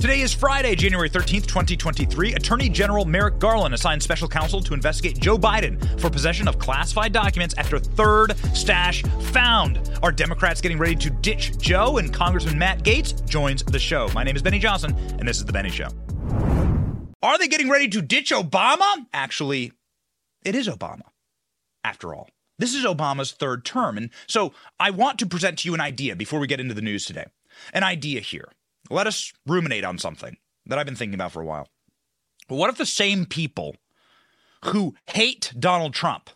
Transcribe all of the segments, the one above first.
Today is Friday, January 13th, 2023. Attorney General Merrick Garland assigned special counsel to investigate Joe Biden for possession of classified documents after third stash found. Are Democrats getting ready to ditch Joe? And Congressman Matt Gaetz joins the show. My name is Benny Johnson, and this is The Benny Show. Are they getting ready to ditch Obama? Actually, it is Obama, after all. This is Obama's third term. And so I want to present to you an idea before we get into the news today. An idea here. Let us ruminate on something that I've been thinking about for a while. What if the same people who hate Donald Trump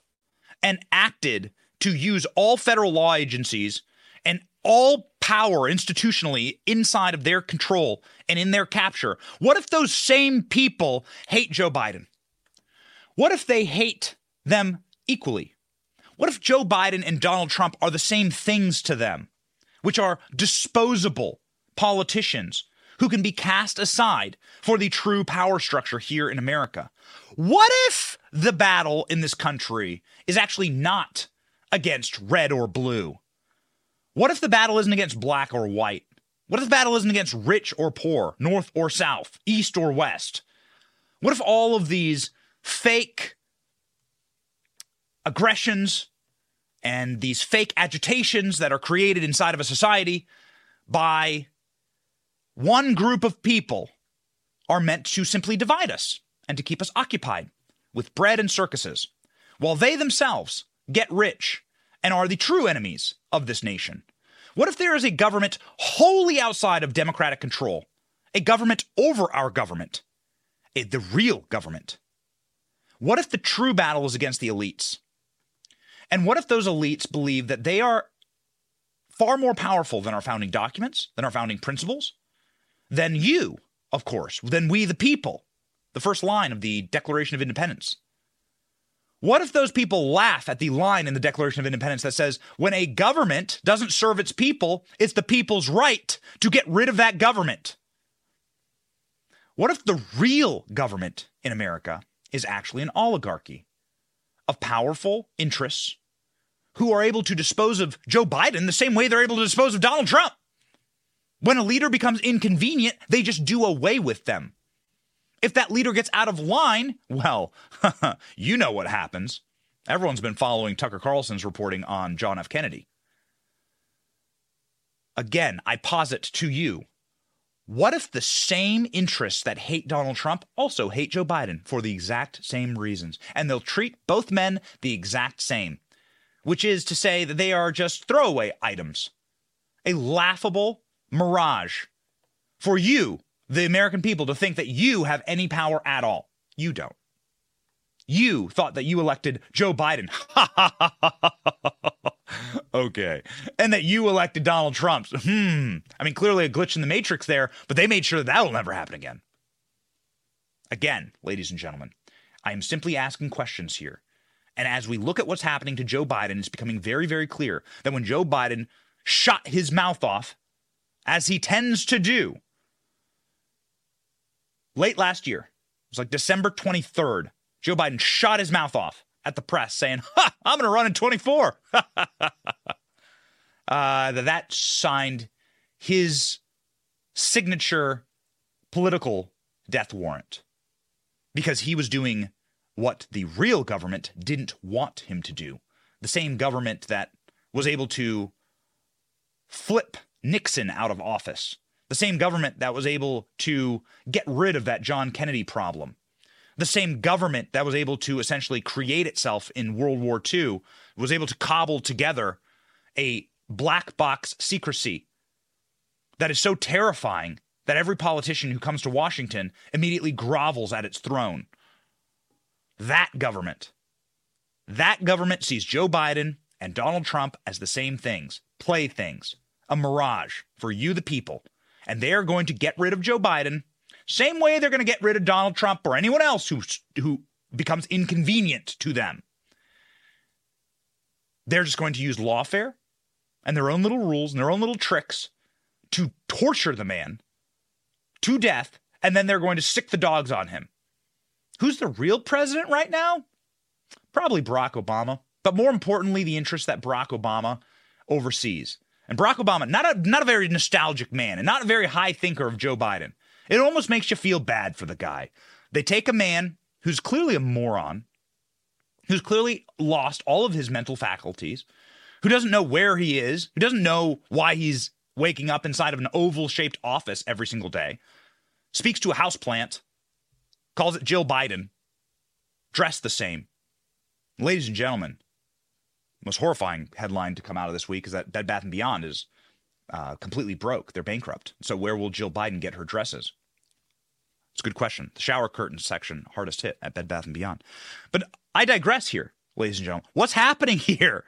and acted to use all federal law agencies and all power institutionally inside of their control and in their capture, what if those same people hate Joe Biden? What if they hate them equally? What if Joe Biden and Donald Trump are the same things to them, which are disposable politicians who can be cast aside for the true power structure here in America? What if the battle in this country is actually not against red or blue? What if the battle isn't against black or white? What if the battle isn't against rich or poor, north or south, east or west? What if all of these fake aggressions and these fake agitations that are created inside of a society by one group of people are meant to simply divide us and to keep us occupied with bread and circuses, while they themselves get rich and are the true enemies of this nation? What if there is a government wholly outside of democratic control, a government over our government, a, the real government? What if the true battle is against the elites? And what if those elites believe that they are far more powerful than our founding documents, than our founding principles, than you, of course, then we the people, the first line of the Declaration of Independence? What if those people laugh at the line in the Declaration of Independence that says, when a government doesn't serve its people, it's the people's right to get rid of that government? What if the real government in America is actually an oligarchy of powerful interests who are able to dispose of Joe Biden the same way they're able to dispose of Donald Trump. When a leader becomes inconvenient, they just do away with them. If that leader gets out of line, well, you know what happens. Everyone's been following Tucker Carlson's reporting on John F. Kennedy. Again, I posit to you what if the same interests that hate Donald Trump also hate Joe Biden for the exact same reasons? And they'll treat both men the exact same which is to say that they are just throwaway items, a laughable mirage for you, the American people, to think that you have any power at all. You don't. You thought that you elected Joe Biden. okay. And that you elected Donald Trump. Hmm. I mean, clearly a glitch in the matrix there, but they made sure that that will never happen again. Again, ladies and gentlemen, I am simply asking questions here. And as we look at what's happening to Joe Biden, it's becoming very, very clear that when Joe Biden shot his mouth off, as he tends to do, late last year, it was like December 23rd, Joe Biden shot his mouth off at the press saying, ha, I'm going to run in 24. uh, that signed his signature political death warrant because he was doing what the real government didn't want him to do. The same government that was able to flip Nixon out of office. The same government that was able to get rid of that John Kennedy problem. The same government that was able to essentially create itself in World War II was able to cobble together a black box secrecy that is so terrifying that every politician who comes to Washington immediately grovels at its throne. That government, that government sees Joe Biden and Donald Trump as the same things, playthings, a mirage for you, the people. And they are going to get rid of Joe Biden, same way they're going to get rid of Donald Trump or anyone else who, who becomes inconvenient to them. They're just going to use lawfare and their own little rules and their own little tricks to torture the man to death, and then they're going to sic the dogs on him. Who's the real president right now? Probably Barack Obama, but more importantly, the interests that Barack Obama oversees. And Barack Obama, not a not a very nostalgic man, and not a very high thinker of Joe Biden. It almost makes you feel bad for the guy. They take a man who's clearly a moron, who's clearly lost all of his mental faculties, who doesn't know where he is, who doesn't know why he's waking up inside of an oval shaped office every single day, speaks to a house plant, calls it Jill Biden, dressed the same. Ladies and gentlemen, most horrifying headline to come out of this week is that Bed Bath and Beyond is uh, completely broke. They're bankrupt. So where will Jill Biden get her dresses? It's a good question. The shower curtain section, hardest hit at Bed Bath and Beyond. But I digress here, ladies and gentlemen. What's happening here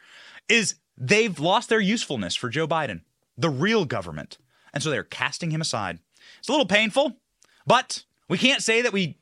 is they've lost their usefulness for Joe Biden, the real government. And so they're casting him aside. It's a little painful, but we can't say that we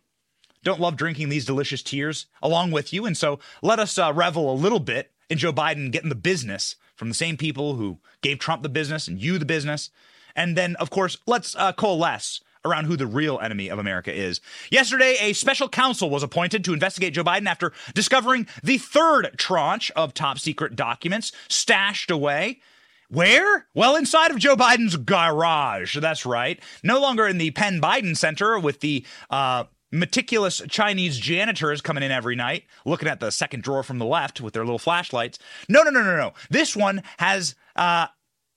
don't love drinking these delicious tears along with you. And so let us uh, revel a little bit in Joe Biden getting the business from the same people who gave Trump the business and you the business. And then, of course, let's uh, coalesce around who the real enemy of America is. Yesterday, a special counsel was appointed to investigate Joe Biden after discovering the third tranche of top secret documents stashed away. Where? Well, inside of Joe Biden's garage. That's right. No longer in the Penn Biden Center with the uh, meticulous Chinese janitors coming in every night, looking at the second drawer from the left with their little flashlights. No, no, no, no, no. This one has uh,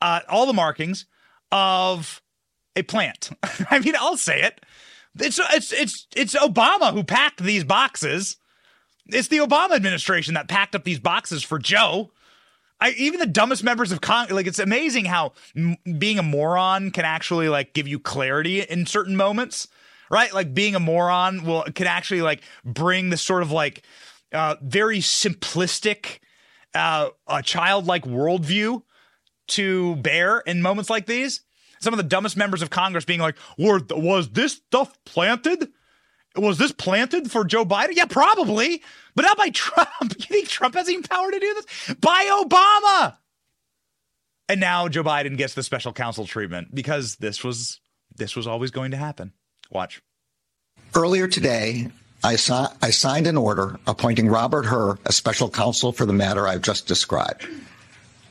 uh, all the markings of a plant. I mean, I'll say it. It's it's it's it's Obama who packed these boxes. It's the Obama administration that packed up these boxes for Joe. I, even the dumbest members of Congress, like it's amazing how m- being a moron can actually like give you clarity in certain moments, right? Like being a moron will can actually like bring this sort of like uh, very simplistic, uh, a childlike worldview to bear in moments like these some of the dumbest members of Congress being like, was this stuff planted? Was this planted for Joe Biden? Yeah, probably, but not by Trump. You think Trump has any power to do this? By Obama. And now Joe Biden gets the special counsel treatment because this was this was always going to happen. Watch. Earlier today, I, saw, I signed an order appointing Robert Hur as special counsel for the matter I've just described.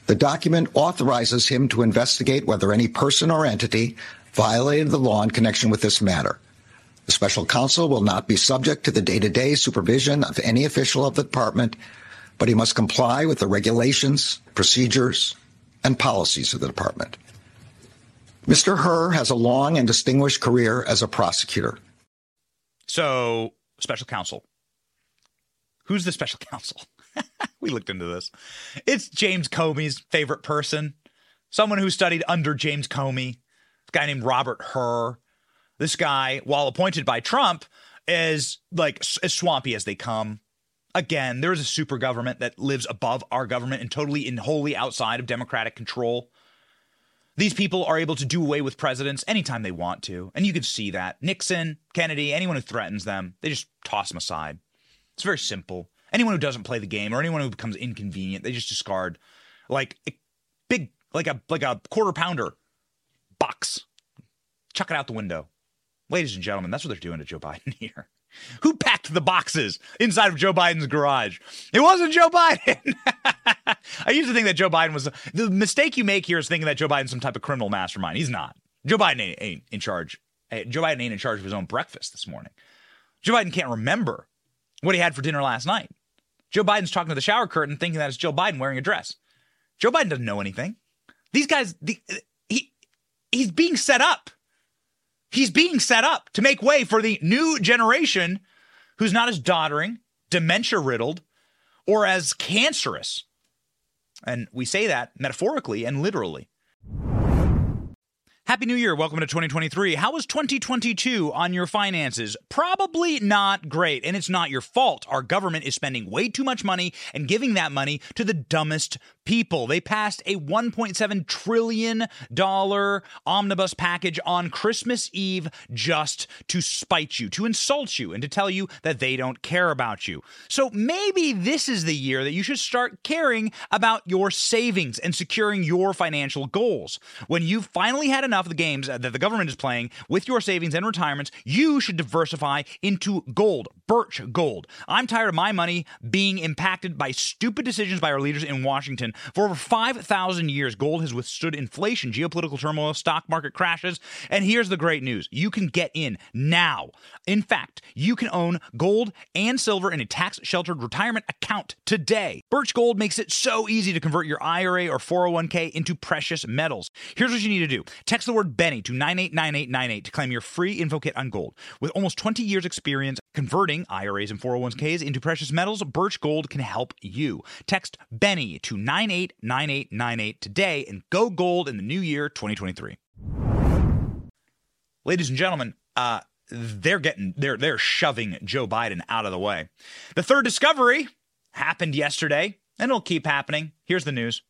The document authorizes him to investigate whether any person or entity violated the law in connection with this matter. The special counsel will not be subject to the day-to-day supervision of any official of the department, but he must comply with the regulations, procedures, and policies of the department. Mr. Hur has a long and distinguished career as a prosecutor. So, special counsel. Who's the special counsel? we looked into this. It's James Comey's favorite person, someone who studied under James Comey, a guy named Robert Hur. This guy, while appointed by Trump, is like as swampy as they come. Again, there is a super government that lives above our government and totally and wholly outside of democratic control. These people are able to do away with presidents anytime they want to. And you can see that. Nixon, Kennedy, anyone who threatens them, they just toss them aside. It's very simple anyone who doesn't play the game or anyone who becomes inconvenient, they just discard like a big like a like a quarter pounder box. Chuck it out the window. Ladies and gentlemen, that's what they're doing to Joe Biden here. Who packed the boxes inside of Joe Biden's garage? It wasn't Joe Biden. I used to think that Joe Biden was the mistake you make here is thinking that Joe Biden's some type of criminal mastermind. He's not. Joe Biden ain't, ain't in charge. Eh, Joe Biden ain't in charge of his own breakfast this morning. Joe Biden can't remember what he had for dinner last night. Joe Biden's talking to the shower curtain thinking that it's Joe Biden wearing a dress. Joe Biden doesn't know anything. These guys, the, he, he's being set up. He's being set up to make way for the new generation who's not as doddering, dementia riddled, or as cancerous. And we say that metaphorically and literally. Happy New Year. Welcome to 2023. How was 2022 on your finances? Probably not great, and it's not your fault. Our government is spending way too much money and giving that money to the dumbest people. They passed a $1.7 trillion omnibus package on Christmas Eve just to spite you, to insult you, and to tell you that they don't care about you. So maybe this is the year that you should start caring about your savings and securing your financial goals. When you've finally had enough enough of the games that the government is playing with your savings and retirements, you should diversify into gold. Birch Gold. I'm tired of my money being impacted by stupid decisions by our leaders in Washington. For over 5,000 years, gold has withstood inflation, geopolitical turmoil, stock market crashes. And here's the great news you can get in now. In fact, you can own gold and silver in a tax sheltered retirement account today. Birch Gold makes it so easy to convert your IRA or 401k into precious metals. Here's what you need to do text the word Benny to 989898 to claim your free info kit on gold. With almost 20 years' experience converting IRAs and 401ks into precious metals, Birch Gold can help you. Text Benny to 989898 today and go gold in the new year 2023. Ladies and gentlemen, uh, they're getting they're they're shoving Joe Biden out of the way. The third discovery happened yesterday, and it'll keep happening. Here's the news.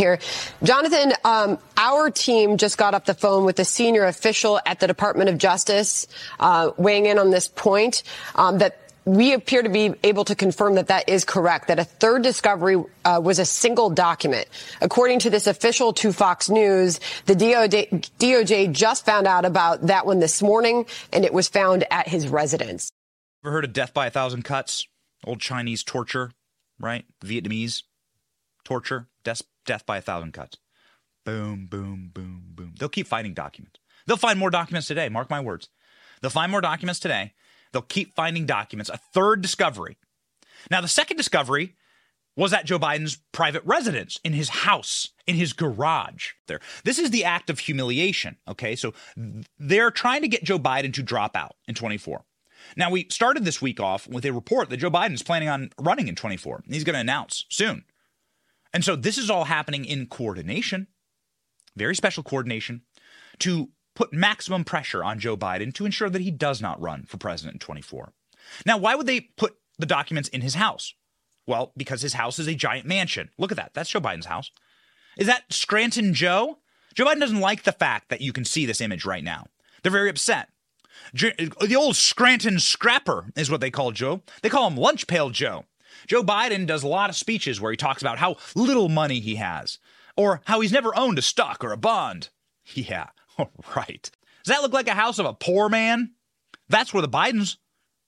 Here, Jonathan, um, our team just got off the phone with a senior official at the Department of Justice, uh, weighing in on this point um, that we appear to be able to confirm that that is correct, that a third discovery uh, was a single document. According to this official to Fox News, the DOJ, DOJ just found out about that one this morning, and it was found at his residence. Ever heard of death by a thousand cuts? Old Chinese torture, right? Vietnamese torture, death, by a thousand cuts. Boom, boom, boom, boom. They'll keep finding documents. They'll find more documents today. Mark my words. They'll find more documents today. They'll keep finding documents. A third discovery. Now, the second discovery was at Joe Biden's private residence, in his house, in his garage. There. This is the act of humiliation. Okay. So they're trying to get Joe Biden to drop out in 24. Now, we started this week off with a report that Joe Biden is planning on running in 24. He's going to announce soon. And so this is all happening in coordination, very special coordination, to put maximum pressure on Joe Biden to ensure that he does not run for president in 24. Now, why would they put the documents in his house? Well, because his house is a giant mansion. Look at that. That's Joe Biden's house. Is that Scranton Joe? Joe Biden doesn't like the fact that you can see this image right now. They're very upset. Uh, the old Scranton Scrapper is what they call Joe. They call him Lunch Pail Joe. Joe Biden does a lot of speeches where he talks about how little money he has or how he's never owned a stock or a bond. Yeah, right. Does that look like a house of a poor man? That's where the Bidens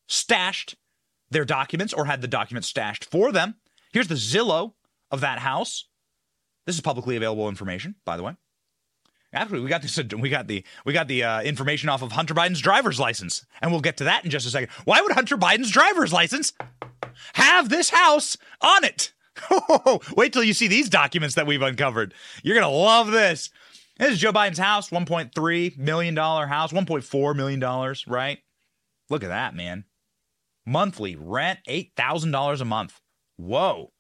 stashed their documents or had the documents stashed for them. Here's the Zillow of that house. This is publicly available information, by the way. Actually, we got this. We got the we got the uh, information off of Hunter Biden's driver's license, and we'll get to that in just a second. Why would Hunter Biden's driver's license have this house on it? Wait till you see these documents that we've uncovered. You're gonna love this. This is Joe Biden's house, $1.3 million house, $1.4 million, right? Look at that, man. Monthly rent, $8,000 a month. Whoa.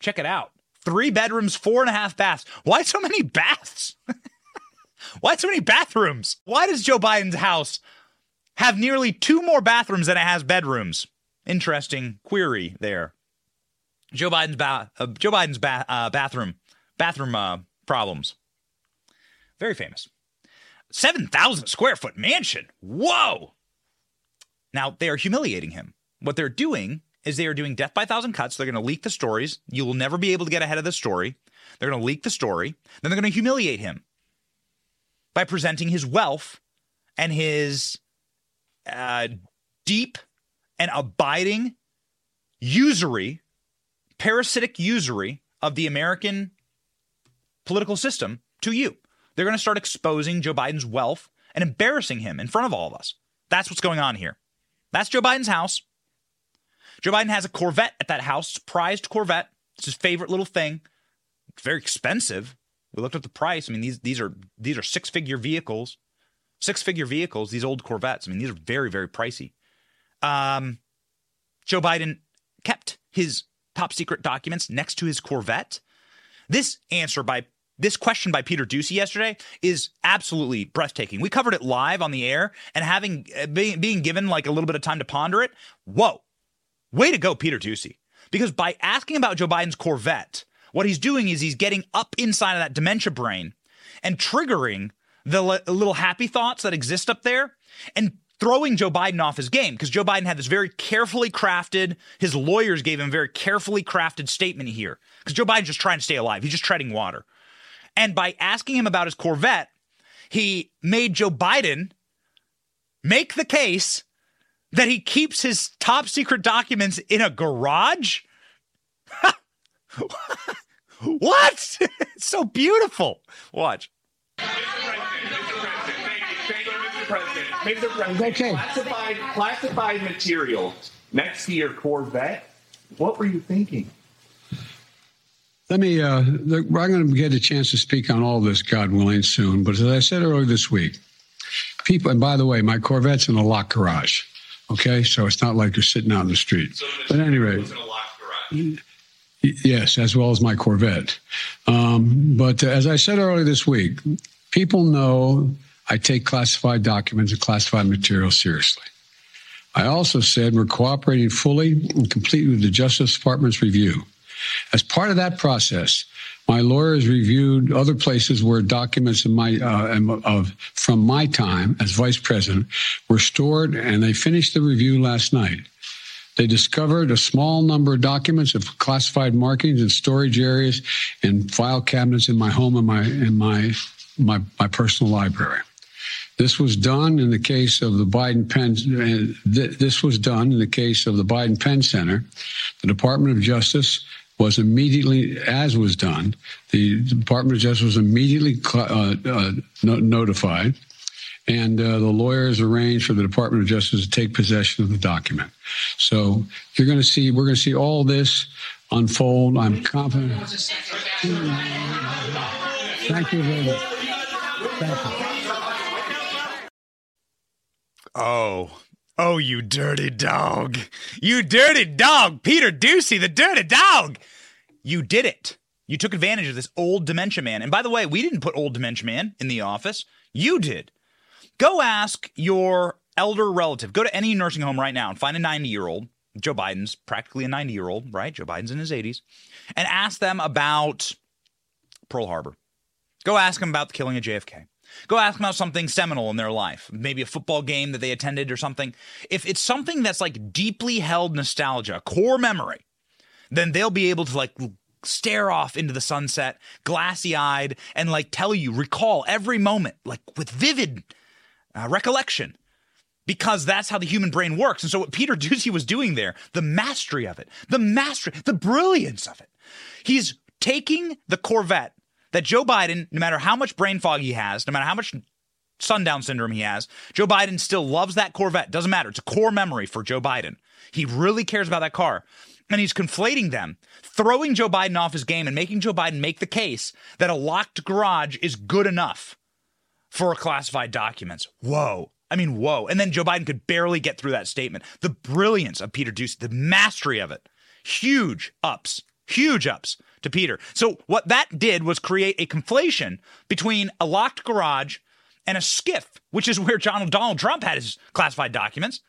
Check it out. Three bedrooms, four and a half baths. Why so many baths? Why so many bathrooms? Why does Joe Biden's house have nearly two more bathrooms than it has bedrooms? Interesting query there. Joe Biden's ba- uh, Joe Biden's ba- uh, bathroom bathroom uh, problems. Very famous. 7,000 square foot mansion. Whoa. Now, they are humiliating him. What they're doing is they are doing death by thousand cuts. They're going to leak the stories. You will never be able to get ahead of the story. They're going to leak the story. Then they're going to humiliate him by presenting his wealth and his uh, deep and abiding usury, parasitic usury of the American political system to you. They're going to start exposing Joe Biden's wealth and embarrassing him in front of all of us. That's what's going on here. That's Joe Biden's house. Joe Biden has a Corvette at that house, prized Corvette. It's his favorite little thing. It's very expensive. We looked at the price. I mean, these these are these are six figure vehicles, six figure vehicles. These old Corvettes. I mean, these are very very pricey. Um, Joe Biden kept his top secret documents next to his Corvette. This answer by this question by Peter Doocy yesterday is absolutely breathtaking. We covered it live on the air and having uh, being, being given like a little bit of time to ponder it. Whoa. Way to go, Peter Doocy. Because by asking about Joe Biden's Corvette, what he's doing is he's getting up inside of that dementia brain and triggering the little happy thoughts that exist up there and throwing Joe Biden off his game because Joe Biden had this very carefully crafted, his lawyers gave him very carefully crafted statement here because Joe Biden's just trying to stay alive. He's just treading water. And by asking him about his Corvette, he made Joe Biden make the case that he keeps his top secret documents in a garage? what? it's so beautiful. Watch. Mr. President, okay. classified, classified material next to your Corvette. What were you thinking? Let me, uh, I'm going to get a chance to speak on all this, God willing, soon. But as I said earlier this week, people, and by the way, my Corvette's in a locked garage. Okay. So it's not like you're sitting out in the street. So but anyway. Yes, as well as my Corvette. Um, but uh, as I said earlier this week, people know I take classified documents and classified material seriously. I also said we're cooperating fully and completely with the Justice Department's review. As part of that process, my lawyers reviewed other places where documents my, uh, of, from my time as vice president were stored, and they finished the review last night. They discovered a small number of documents of classified markings in storage areas and file cabinets in my home and my in my my, my personal library. This was done in the case of the Biden Penn. This was done in the case of the Biden Penn Center. The Department of Justice was immediately, as was done, the Department of Justice was immediately uh, uh, notified, and uh, the lawyers arranged for the Department of Justice to take possession of the document. So you're going to see, we're going to see all this unfold. I'm confident. Thank you very much. Thank you. Oh, oh, you dirty dog. You dirty dog. Peter Doocy, the dirty dog. You did it. You took advantage of this old dementia man. And by the way, we didn't put old dementia man in the office. You did. Go ask your elder relative. Go to any nursing home right now and find a 90 year old. Joe Biden's practically a 90 year old, right? Joe Biden's in his 80s. And ask them about Pearl Harbor. Go ask them about the killing of JFK. Go ask them about something seminal in their life, maybe a football game that they attended or something. If it's something that's like deeply held nostalgia, core memory, then they'll be able to like stare off into the sunset, glassy eyed, and like tell you, recall every moment, like with vivid uh, recollection. Because that's how the human brain works. And so, what Peter Doocy was doing there, the mastery of it, the mastery, the brilliance of it, he's taking the Corvette that Joe Biden, no matter how much brain fog he has, no matter how much sundown syndrome he has, Joe Biden still loves that Corvette. Doesn't matter. It's a core memory for Joe Biden. He really cares about that car. And he's conflating them, throwing Joe Biden off his game and making Joe Biden make the case that a locked garage is good enough for classified documents. Whoa. I mean, whoa. And then Joe Biden could barely get through that statement. The brilliance of Peter Doocy, the mastery of it. Huge ups, huge ups to Peter. So what that did was create a conflation between a locked garage and a SCIF, which is where John, Donald Trump had his classified documents.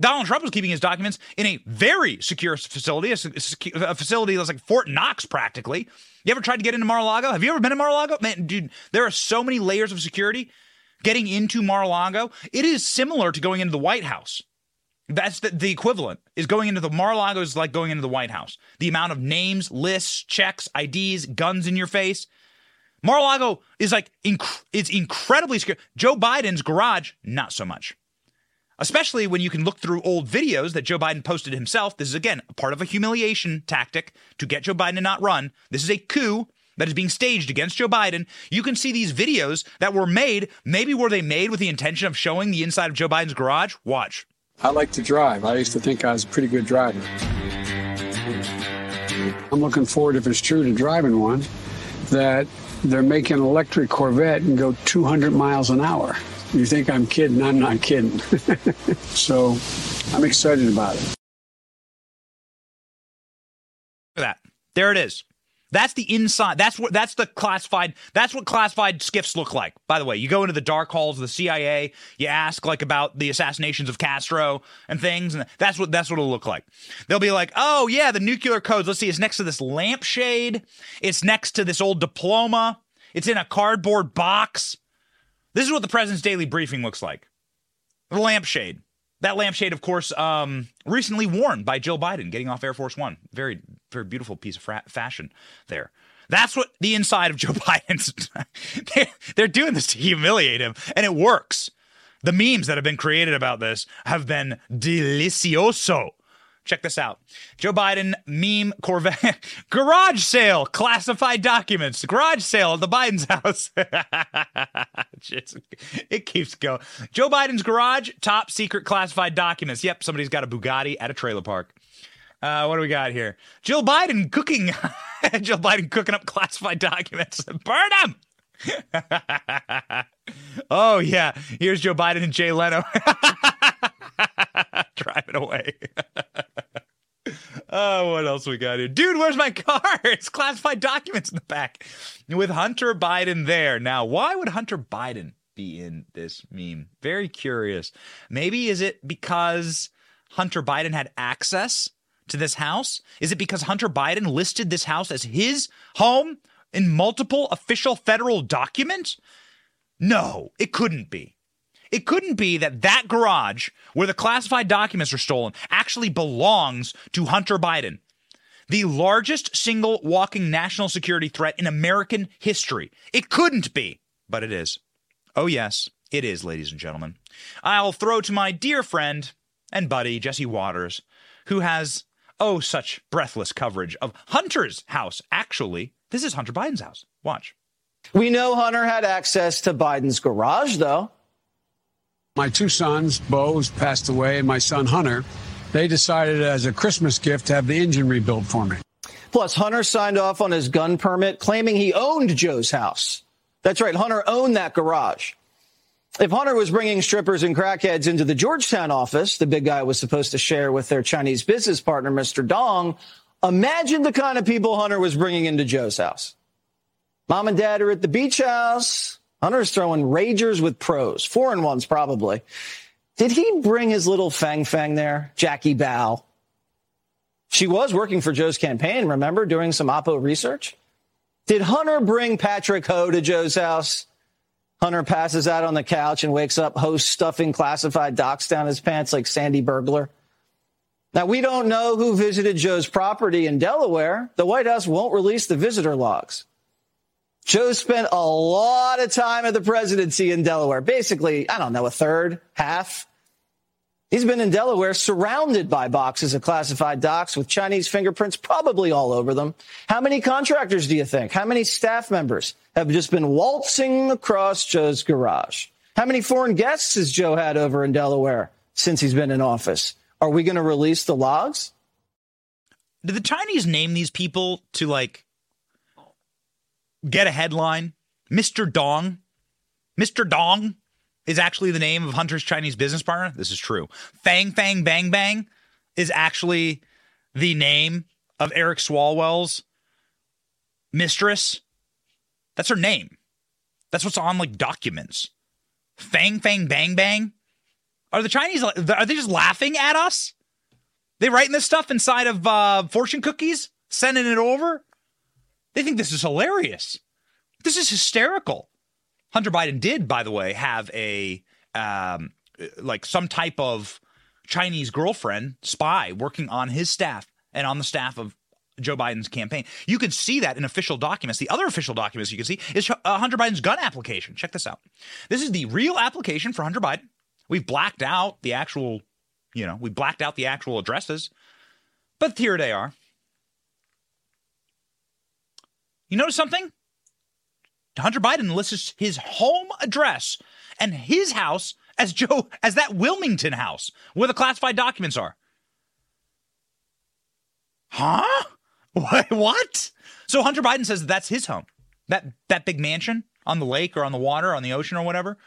Donald Trump was keeping his documents in a very secure facility, a, a facility that's like Fort Knox practically. You ever tried to get into Mar-a-Lago? Have you ever been to Mar-a-Lago? Man, dude, there are so many layers of security getting into Mar-a-Lago. It is similar to going into the White House. That's the, the equivalent is going into the Mar-a-Lago is like going into the White House. The amount of names, lists, checks, IDs, guns in your face. Mar-a-Lago is like inc- it's incredibly scary. Joe Biden's garage, not so much. Especially when you can look through old videos that Joe Biden posted himself. This is again part of a humiliation tactic to get Joe Biden to not run. This is a coup that is being staged against Joe Biden. You can see these videos that were made. Maybe were they made with the intention of showing the inside of Joe Biden's garage? Watch. I like to drive. I used to think I was a pretty good driver. I'm looking forward, if it's true, to driving one, that they're making an electric Corvette and go 200 miles an hour. You think I'm kidding? I'm not kidding. so I'm excited about it. Look at that. There it is. That's the inside. That's what. That's the classified. That's what classified SCIFs look like. By the way, you go into the dark halls of the CIA. You ask like about the assassinations of Castro and things, and that's what that's what it'll look like. They'll be like, oh yeah, the nuclear codes. Let's see. It's next to this lampshade. It's next to this old diploma. It's in a cardboard box. This is what the president's daily briefing looks like. The lampshade. That lampshade, of course, um, recently worn by Jill Biden getting off Air Force One. Very, very beautiful piece of fra- fashion there. That's what the inside of Joe Biden's. they're, they're doing this to humiliate him, and it works. The memes that have been created about this have been delicioso. Check this out. Joe Biden meme Corvette garage sale, classified documents, garage sale at the Biden's house. it keeps going. Joe Biden's garage, top secret classified documents. Yep, somebody's got a Bugatti at a trailer park. Uh, what do we got here? Jill Biden cooking. Jill Biden cooking up classified documents. Burn them. oh yeah, here's Joe Biden and Jay Leno driving away. oh, what else we got here? Dude, where's my car? It's classified documents in the back with Hunter Biden there. Now, why would Hunter Biden be in this meme? Very curious. Maybe is it because Hunter Biden had access to this house? Is it because Hunter Biden listed this house as his home in multiple official federal documents? No, it couldn't be. It couldn't be that that garage where the classified documents are stolen actually belongs to Hunter Biden, the largest single walking national security threat in American history. It couldn't be, but it is. Oh, yes, it is, ladies and gentlemen. I'll throw to my dear friend and buddy, Jesse Watters, who has, oh, such breathless coverage of Hunter's house. Actually, this is Hunter Biden's house. Watch. We know Hunter had access to Biden's garage, though. My two sons, Beau's passed away, and my son Hunter, they decided as a Christmas gift to have the engine rebuilt for me. Plus, Hunter signed off on his gun permit, claiming he owned Joe's house. That's right, Hunter owned that garage. If Hunter was bringing strippers and crackheads into the Georgetown office, the big guy was supposed to share with their Chinese business partner, Mr. Dong, imagine the kind of people Hunter was bringing into Joe's house. Mom and dad are at the beach house. Hunter's throwing ragers with pros, foreign ones probably. Did he bring his little Fang Fang there, Jackie Bao? She was working for Joe's campaign, remember, doing some Oppo research? Did Hunter bring Patrick Ho to Joe's house? Hunter passes out on the couch and wakes up, host stuffing classified docs down his pants like Sandy Burglar. Now, we don't know who visited Joe's property in Delaware. The White House won't release the visitor logs. Joe spent a lot of time at the presidency in Delaware. Basically, I don't know, a third, half. He's been in Delaware surrounded by boxes of classified docs with Chinese fingerprints probably all over them. How many contractors do you think? How many staff members have just been waltzing across Joe's garage? How many foreign guests has Joe had over in Delaware since he's been in office? Are we going to release the logs? Did the Chinese name these people to like get a headline. Mr. Dong. Mr. Dong is actually the name of Hunter's Chinese business partner. This is true. Fang Fang Bang Bang is actually the name of Eric Swalwell's mistress. That's her name. That's what's on like documents. Fang Fang Bang Bang. Are the Chinese are they just laughing at us? They writing this stuff inside of uh, fortune cookies, sending it over. They think this is hilarious. This is hysterical. Hunter Biden did, by the way, have a um, like some type of Chinese girlfriend spy working on his staff and on the staff of Joe Biden's campaign. You can see that in official documents. The other official documents you can see is uh, Hunter Biden's gun application. Check this out. This is the real application for Hunter Biden. We've blacked out the actual, you know, we blacked out the actual addresses, but here they are. You notice something? Hunter Biden lists his home address and his house as Joe as that Wilmington house where the classified documents are. Huh? What? So Hunter Biden says that that's his home. That that big mansion on the lake or on the water, on the ocean or whatever.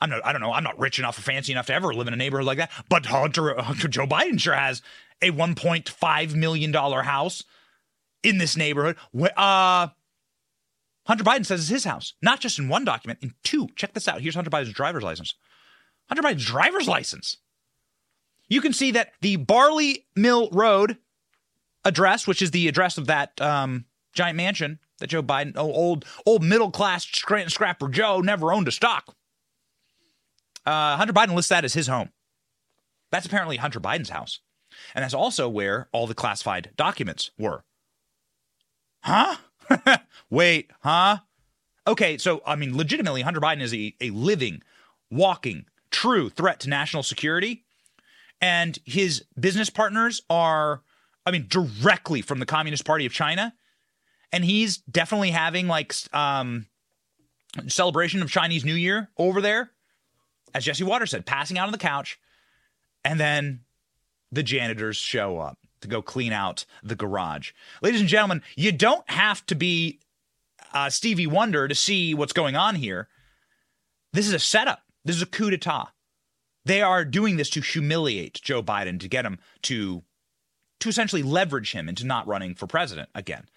I'm not. I don't know. I'm not rich enough or fancy enough to ever live in a neighborhood like that. But Hunter, Hunter Joe Biden sure has a 1.5 million dollar house in this neighborhood. Uh, Hunter Biden says it's his house, not just in one document, in two. Check this out. Here's Hunter Biden's driver's license. Hunter Biden's driver's license. You can see that the Barley Mill Road address, which is the address of that um, giant mansion that Joe Biden, oh, old old middle class scrapper Joe, never owned a stock. Uh, Hunter Biden lists that as his home. That's apparently Hunter Biden's house, and that's also where all the classified documents were. Huh? Wait, huh? Okay, so I mean, legitimately, Hunter Biden is a, a living, walking, true threat to national security. And his business partners are, I mean, directly from the Communist Party of China. And he's definitely having like um, celebration of Chinese New Year over there, as Jesse Watters said, passing out on the couch. And then the janitors show up to go clean out the garage. Ladies and gentlemen, you don't have to be uh, Stevie Wonder to see what's going on here. This is a setup. This is a coup d'etat. They are doing this to humiliate Joe Biden, to get him to to essentially leverage him into not running for president again.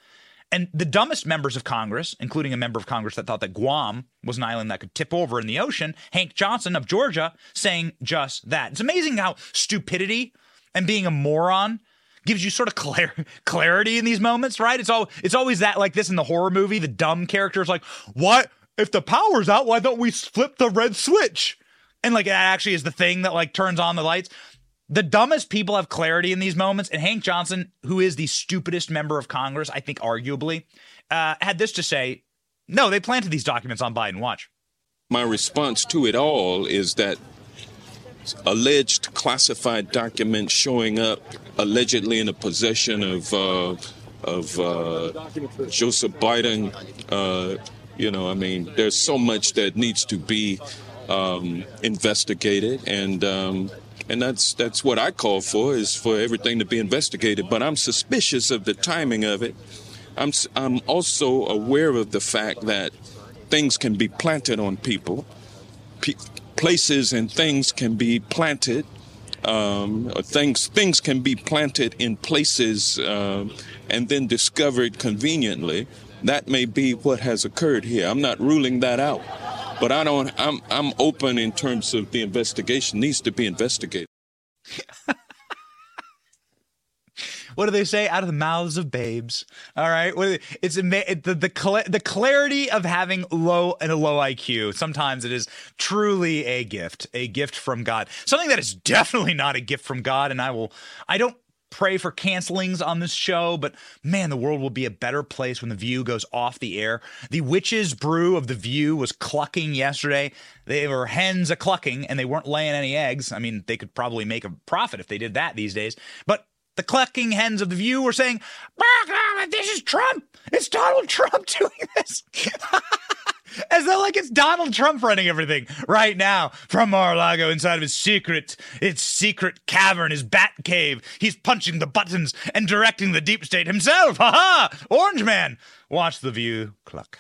And the dumbest members of Congress, including a member of Congress that thought that Guam was an island that could tip over in the ocean, Hank Johnson of Georgia, saying just that. It's amazing how stupidity and being a moron gives you sort of clar- clarity in these moments, right? It's all it's always that like this in the horror movie. The dumb character is like, "What if the power's out? Why don't we flip the red switch?" And like that actually is the thing that like turns on the lights. The dumbest people have clarity in these moments, and Hank Johnson, who is the stupidest member of Congress, I think arguably, uh, had this to say: "No, they planted these documents on Biden. Watch." My response to it all is that alleged classified documents showing up allegedly in the possession of uh, of uh, Joseph Biden. Uh, you know, I mean, there's so much that needs to be um, investigated, and um, and that's that's what I call for is for everything to be investigated. But I'm suspicious of the timing of it. I'm I'm also aware of the fact that things can be planted on people places and things can be planted. Um, things things can be planted in places uh, and then discovered conveniently. That may be what has occurred here. I'm not ruling that out, but I don't. I'm I'm open in terms of the investigation needs to be investigated. what do they say? Out of the mouths of babes. All right. It's the the the, the clarity of having low and a low IQ. Sometimes it is truly a gift, a gift from God. Something that is definitely not a gift from God. And I will. I don't pray for cancelings on this show, but man, the world will be a better place when The View goes off the air. The witch's brew of The View was clucking yesterday. They were hens a clucking and they weren't laying any eggs. I mean, they could probably make a profit if they did that these days. But the clucking hens of the view were saying, "This is Trump. It's Donald Trump doing this." As though like it's Donald Trump running everything right now from Mar-a-Lago inside of his secret, its secret cavern, his bat cave. He's punching the buttons and directing the deep state himself. Ha ha! Orange Man. Watch the view cluck.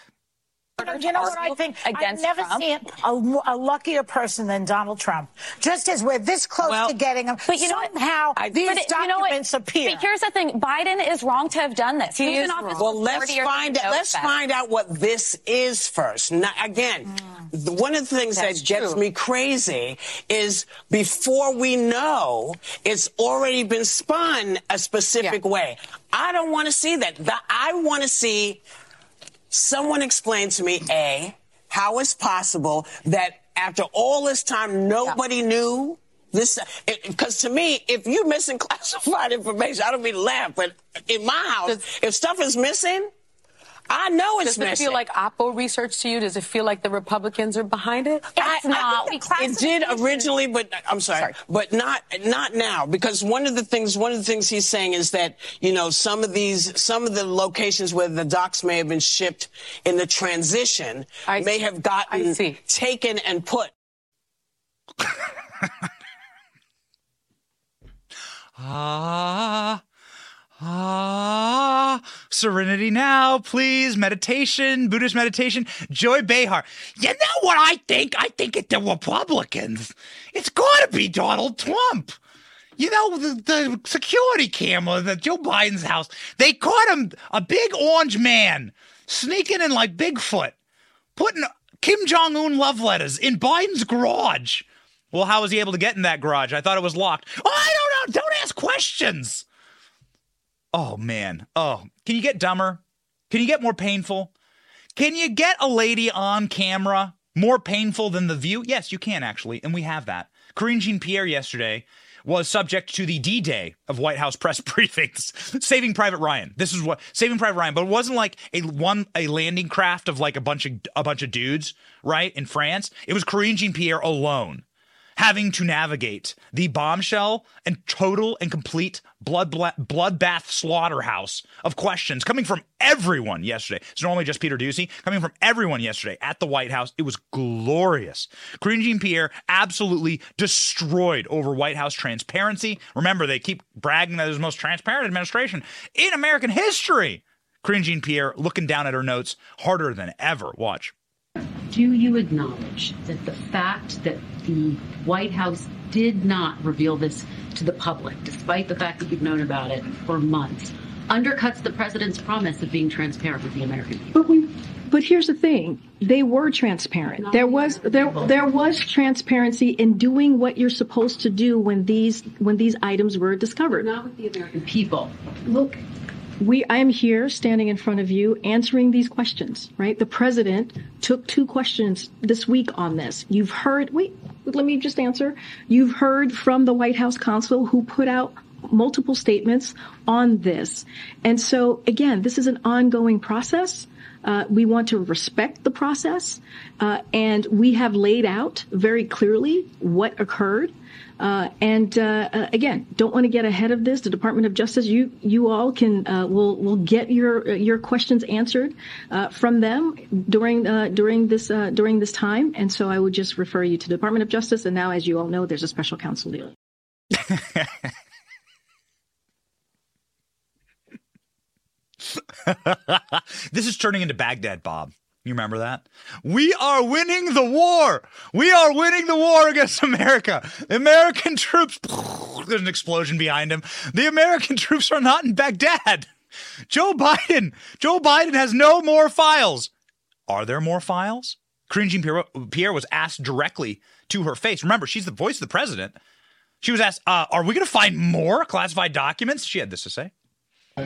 You know what I think? I've never Trump. seen a, a, luckier person than Donald Trump. Just as we're this close well, to getting him, but you somehow know these but documents you know appear. But here's the thing: Biden is wrong to have done this. He is wrong. Well, let's find out. Let's find out what this is first. Now, again, mm. the, one of the things That's that gets true. me crazy is before we know, it's already been spun a specific yeah. way. I don't want to see that. The, I want to see someone explain to me, A, how it's possible that after all this time, nobody yeah. knew this? Eh, eh, because to me, if you're missing classified information, I don't mean to laugh, but in my house, if stuff is missing, I know it's Does it feel like Oppo research to you? Does it feel like the Republicans are behind it? It's I, not. I, it did originally, but I'm sorry, sorry, but not not now because one of the things one of the things he's saying is that you know some of these some of the locations where the docs may have been shipped in the transition I may have gotten taken and put. Ah. Ah, serenity now, please. Meditation, Buddhist meditation. Joy Behar. You know what I think? I think it's the Republicans. It's got to be Donald Trump. You know, the, the security camera at Joe Biden's house, they caught him, a big orange man, sneaking in like Bigfoot, putting Kim Jong un love letters in Biden's garage. Well, how was he able to get in that garage? I thought it was locked. Oh, I don't know. Don't ask questions. Oh man. Oh, can you get dumber? Can you get more painful? Can you get a lady on camera more painful than the view? Yes, you can actually, and we have that. Karine Jean Pierre yesterday was subject to the D Day of White House press briefings. Saving Private Ryan. This is what Saving Private Ryan, but it wasn't like a one a landing craft of like a bunch of a bunch of dudes, right? In France. It was Karine Jean Pierre alone having to navigate the bombshell and total and complete blood bloodbath slaughterhouse of questions coming from everyone yesterday. It's normally just Peter Doocy coming from everyone yesterday at the White House. It was glorious. Karine Jean Pierre absolutely destroyed over White House transparency. Remember, they keep bragging that it was the most transparent administration in American history. Karine Jean Pierre looking down at her notes harder than ever. Watch. Do you acknowledge that the fact that the White House did not reveal this to the public, despite the fact that you've known about it for months, undercuts the president's promise of being transparent with the American people? But we but here's the thing: they were transparent. There was there there was transparency in doing what you're supposed to do when these when these items were discovered. Not with the American people. Look, we I am here standing in front of you answering these questions, right? The president took two questions this week on this. You've heard wait, let me just answer. You've heard from the White House counsel who put out multiple statements on this. And so again, this is an ongoing process. Uh, we want to respect the process, uh, and we have laid out very clearly what occurred. Uh, and uh, uh, again, don't want to get ahead of this. The Department of Justice, you you all can uh, will will get your your questions answered uh, from them during uh, during this during this time. And so I would just refer you to the Department of Justice. And now, as you all know, there's a special counsel deal. this is turning into Baghdad, Bob. You remember that? We are winning the war. We are winning the war against America. American troops. There's an explosion behind him. The American troops are not in Baghdad. Joe Biden. Joe Biden has no more files. Are there more files? Karine Jean Pierre was asked directly to her face. Remember, she's the voice of the president. She was asked, uh, Are we going to find more classified documents? She had this to say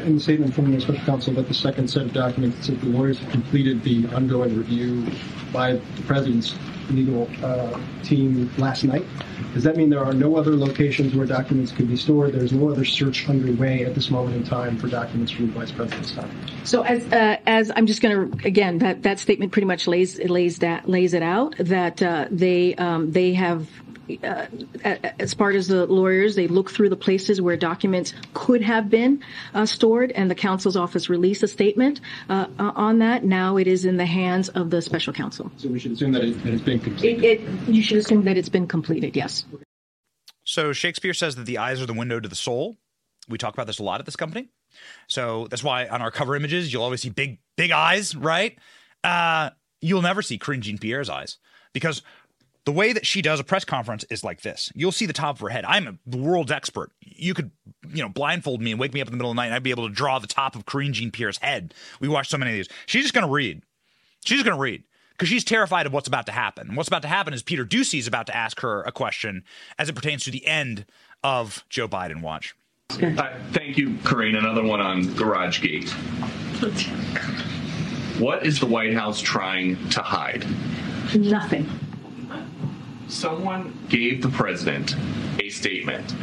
in the statement from the special counsel that the second set of documents said the lawyers have completed the ongoing review by the president's legal uh, team last night. Does that mean there are no other locations where documents could be stored? There's no other search underway at this moment in time for documents from the vice president's time. So, as uh, as I'm just going to again that that statement pretty much lays lays that lays it out that uh, they um, they have uh, as part as the lawyers, they look through the places where documents could have been uh, stored, and the counsel's office released a statement uh, on that. Now it is in the hands of the special counsel. So we should assume that, it, has been completed. It, it, you should assume that it's been completed. Yes. So Shakespeare says that the eyes are the window to the soul. We talk about this a lot at this company. So that's why on our cover images you'll always see big, big eyes, right? Uh, you'll never see cringing Pierre's eyes because the way that she does a press conference is like this. You'll see the top of her head. I'm a, the world's expert. You could, you know, blindfold me and wake me up in the middle of the night and I'd be able to draw the top of Karine Jean Pierre's head. We watched so many of these. She's just going to read. She's just going to read because she's terrified of what's about to happen. And what's about to happen is Peter Doocy is about to ask her a question as it pertains to the end of Joe Biden. Watch. Uh, thank you, Karine. Another one on GarageGate. What is the White House trying to hide? Nothing someone gave the president a statement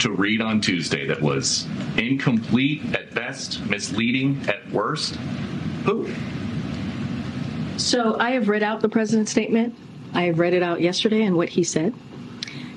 to read on Tuesday that was incomplete at best, misleading at worst? Who? So I have read out the president's statement. I have read it out yesterday and what he said.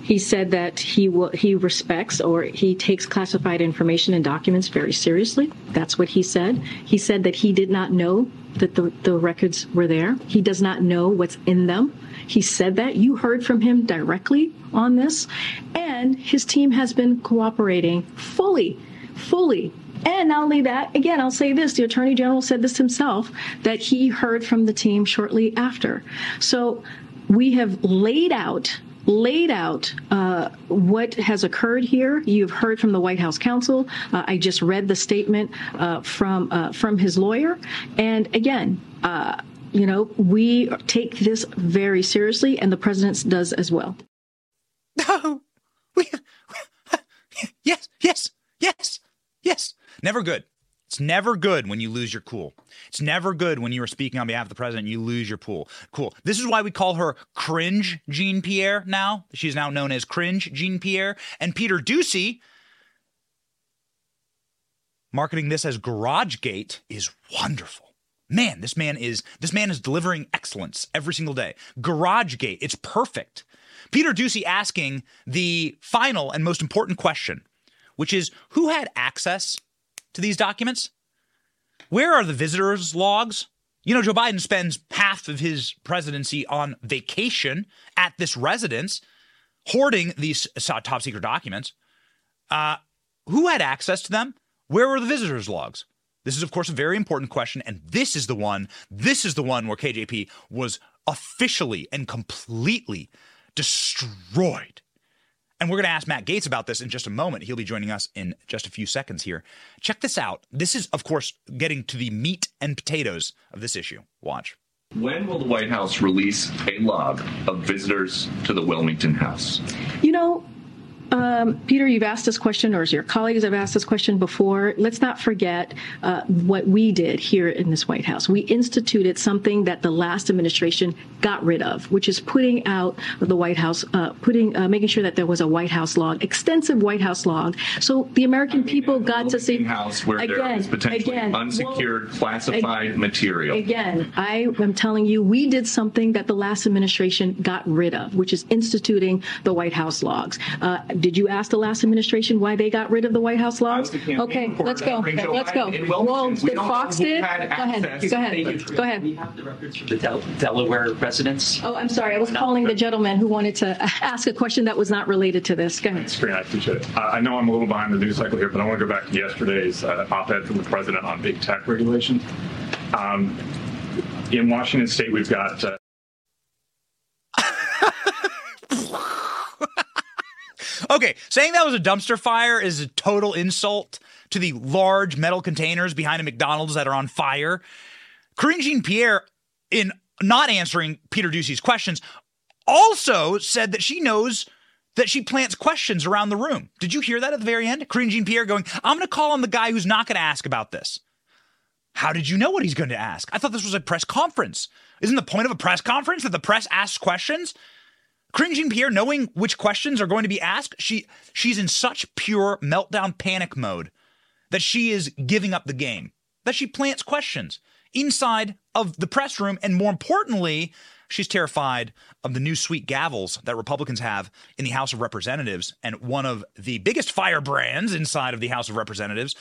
He said that he will, he respects or he takes classified information and documents very seriously. That's what he said. He said that he did not know that the, the records were there. He does not know what's in them. He said that. You heard from him directly on this. And his team has been cooperating fully, fully. And not only that, again, I'll say this the Attorney General said this himself that he heard from the team shortly after. So we have laid out laid out uh, what has occurred here. You've heard from the White House counsel. Uh, I just read the statement uh, from uh, from his lawyer, and again. You know, we take this very seriously, and the president does as well. No, we, yes, yes, yes, yes. Never good. It's never good when you lose your cool. It's never good when you are speaking on behalf of the president and you lose your cool. Cool. This is why we call her Cringe Jean Pierre now. She's now known as Cringe Jean Pierre. And Peter Doocy, marketing this as Garage Gate, is wonderful man, this man is this man is delivering excellence every single day. Garage Gate, it's perfect. Peter Doocy asking the final and most important question, which is who had access to these documents? Where are the visitors' logs? You know, Joe Biden spends half of his presidency on vacation at this residence, hoarding these top secret documents. Uh, who had access to them? Where were the visitors' logs? This is, of course, a very important question. And this is the one, this is the one where KJP was officially and completely destroyed. And we're going to ask Matt Gaetz about this in just a moment. He'll be joining us in just a few seconds here. Check this out. This is, of course, getting to the meat and potatoes of this issue. Watch. When will the White House release a log of visitors to the Wilmington House? You know, um, Peter, you've asked this question, or as your colleagues have asked this question before. Let's not forget uh, what we did here in this White House. We instituted something that the last administration got rid of, which is putting out the White House, uh, putting, uh, making sure that there was a White House log, extensive White House log, so the American I mean, people got to see. House where again, there is potentially again, unsecured, well, classified material. Again, I am telling you, we did something that the last administration got rid of, which is instituting the White House logs uh, did you ask the last administration why they got rid of the White House logs? Okay, let's go. Let's go. Well, did Fox did? Go ahead. Go ahead. Go ahead. We have the records from the Del- Delaware residence. Oh, I'm sorry. I was calling the gentleman who wanted to ask a question that was not related to this. Go ahead. Thanks, I appreciate it. I know I'm a little behind the news cycle here, but I want to go back to yesterday's uh, op-ed from the president on big tech regulation. Um, in Washington State, we've got uh, Okay, saying that was a dumpster fire is a total insult to the large metal containers behind a McDonald's that are on fire. Jean Pierre, in not answering Peter Doocy's questions, also said that she knows that she plants questions around the room. Did you hear that at the very end? Jean Pierre going, I'm going to call on the guy who's not going to ask about this. How did you know what he's going to ask? I thought this was a press conference. Isn't the point of a press conference that the press asks questions? Jean Pierre, knowing which questions are going to be asked, she she's in such pure meltdown panic mode that she is giving up the game. That she plants questions inside of the press room, and more importantly, she's terrified of the new sweet gavels that Republicans have in the House of Representatives. And one of the biggest firebrands inside of the House of Representatives,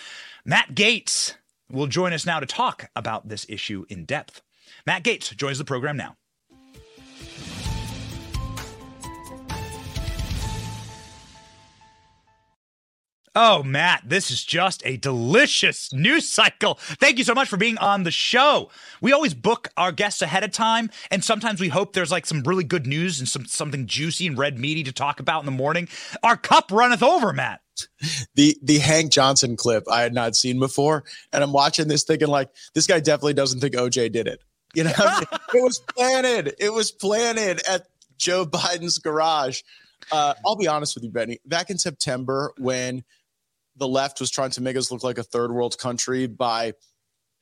Matt Gaetz, will join us now to talk about this issue in depth. Matt Gaetz joins the program now. Oh, Matt, this is just a delicious news cycle. Thank you so much for being on the show. We always book our guests ahead of time, and sometimes we hope there's like some really good news and some something juicy and red meaty to talk about in the morning. Our cup runneth over, Matt. The the Hank Johnson clip I had not seen before, and I'm watching this thinking like this guy definitely doesn't think OJ did it. You know, it was planted. It was planted at Joe Biden's garage. Uh, I'll be honest with you, Benny. Back in September, when the left was trying to make us look like a third world country by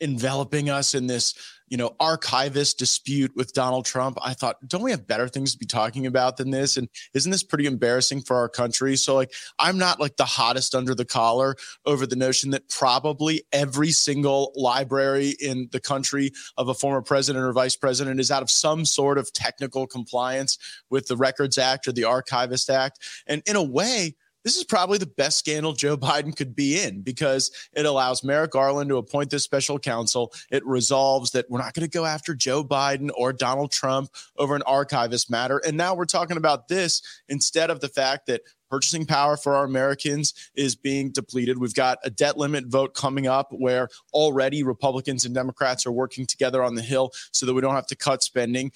enveloping us in this, you know, archivist dispute with Donald Trump. I thought, don't we have better things to be talking about than this? And isn't this pretty embarrassing for our country? So, like, I'm not like the hottest under the collar over the notion that probably every single library in the country of a former president or vice president is out of some sort of technical compliance with the Records Act or the Archivist Act. And in a way, this is probably the best scandal Joe Biden could be in because it allows Merrick Garland to appoint this special counsel. It resolves that we're not going to go after Joe Biden or Donald Trump over an archivist matter. And now we're talking about this instead of the fact that purchasing power for our Americans is being depleted. We've got a debt limit vote coming up where already Republicans and Democrats are working together on the Hill so that we don't have to cut spending.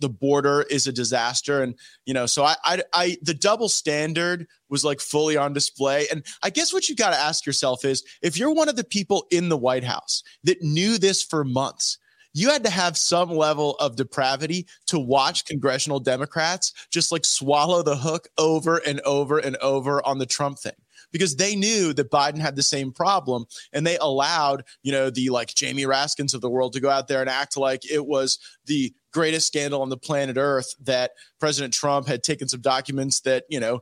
The border is a disaster. And, you know, so I, I, I the double standard was like fully on display. And I guess what you got to ask yourself is if you're one of the people in the White House that knew this for months, you had to have some level of depravity to watch congressional Democrats just like swallow the hook over and over and over on the Trump thing because they knew that Biden had the same problem and they allowed, you know, the like Jamie Raskins of the world to go out there and act like it was the greatest scandal on the planet Earth that President Trump had taken some documents that, you know,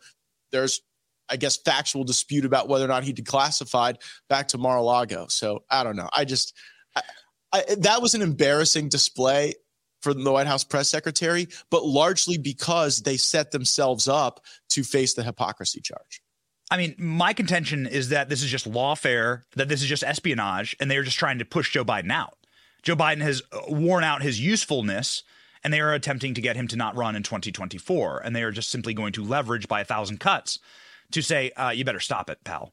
there's I guess factual dispute about whether or not he declassified back to Mar-a-Lago. So I don't know. I just I, that was an embarrassing display for the White House press secretary, but largely because they set themselves up to face the hypocrisy charge. I mean, my contention is that this is just lawfare, that this is just espionage, and they're just trying to push Joe Biden out. Joe Biden has uh, worn out his usefulness, and they are attempting to get him to not run in 2024. And they are just simply going to leverage by a thousand cuts to say, uh, you better stop it, pal.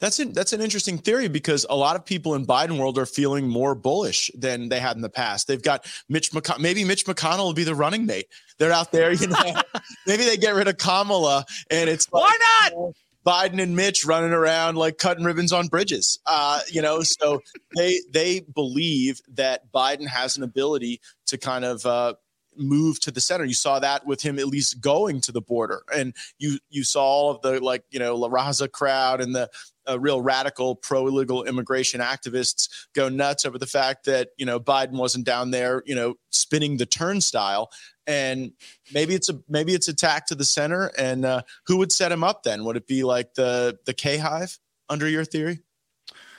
That's an, that's an interesting theory because a lot of people in Biden world are feeling more bullish than they had in the past. They've got Mitch McConnell. Maybe Mitch McConnell will be the running mate. They're out there, you know. maybe they get rid of Kamala, and it's like, why not? Biden and Mitch running around like cutting ribbons on bridges. Uh, you know, so they they believe that Biden has an ability to kind of uh, move to the center. You saw that with him at least going to the border, and you you saw all of the like you know La Raza crowd and the uh, real radical pro illegal immigration activists go nuts over the fact that you know Biden wasn't down there you know spinning the turnstile. And maybe it's a maybe it's attack to the center. And uh, who would set him up then? Would it be like the the K hive under your theory?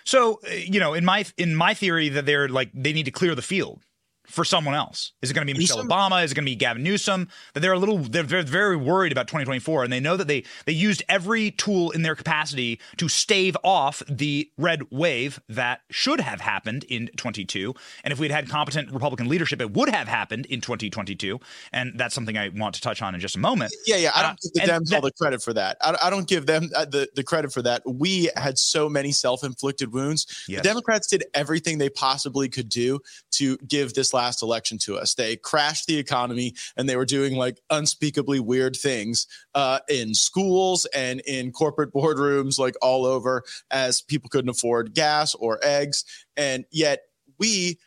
So uh, you know in my in my theory that they're like they need to clear the field for someone else? Is it going to be Michelle Newsom? Obama? Is it going to be Gavin Newsom? That they're a little, they're, very worried about 2024, and they know that they they used every tool in their capacity to stave off the red wave that should have happened in 22. And if we'd had competent Republican leadership, it would have happened in 2022. And that's something I want to touch on in just a moment. Yeah, yeah. I don't uh, give the Dems all the credit for that. I, I don't give them uh, the, the credit for that. We had so many self inflicted wounds. Yes. The Democrats did everything they possibly could do to give this last election to us. They crashed the economy and they were doing like unspeakably weird things uh, in schools and in corporate boardrooms, like all over, as people couldn't afford gas or eggs. And yet we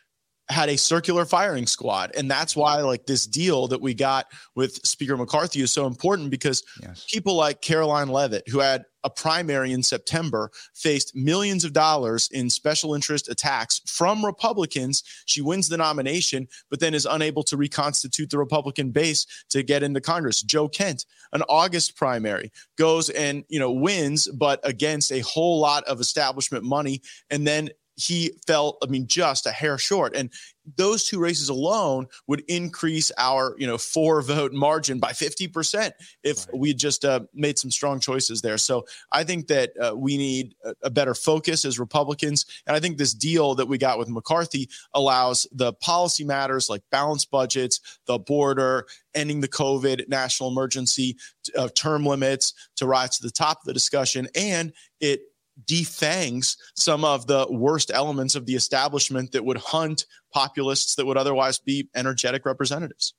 had a circular firing squad. And that's why like this deal that we got with speaker mccarthy is so important because yes. people like Karoline Leavitt, who had a primary in september faced millions of dollars in special interest attacks from republicans. She wins the nomination but then is unable to reconstitute the republican base to get into congress. Joe kent an august primary goes and you know wins but against a whole lot of establishment money. And then he fell, I mean, just a hair short. And those two races alone would increase our, you know, four vote margin by 50% if right. we just uh, made some strong choices there. So I think that uh, we need a, a, better focus as Republicans. And I think this deal that we got with McCarthy allows the policy matters like balanced budgets, the border, ending the COVID national emergency, uh, term limits to rise to the top of the discussion. And it defangs some of the worst elements of the establishment that would hunt populists that would otherwise be energetic representatives.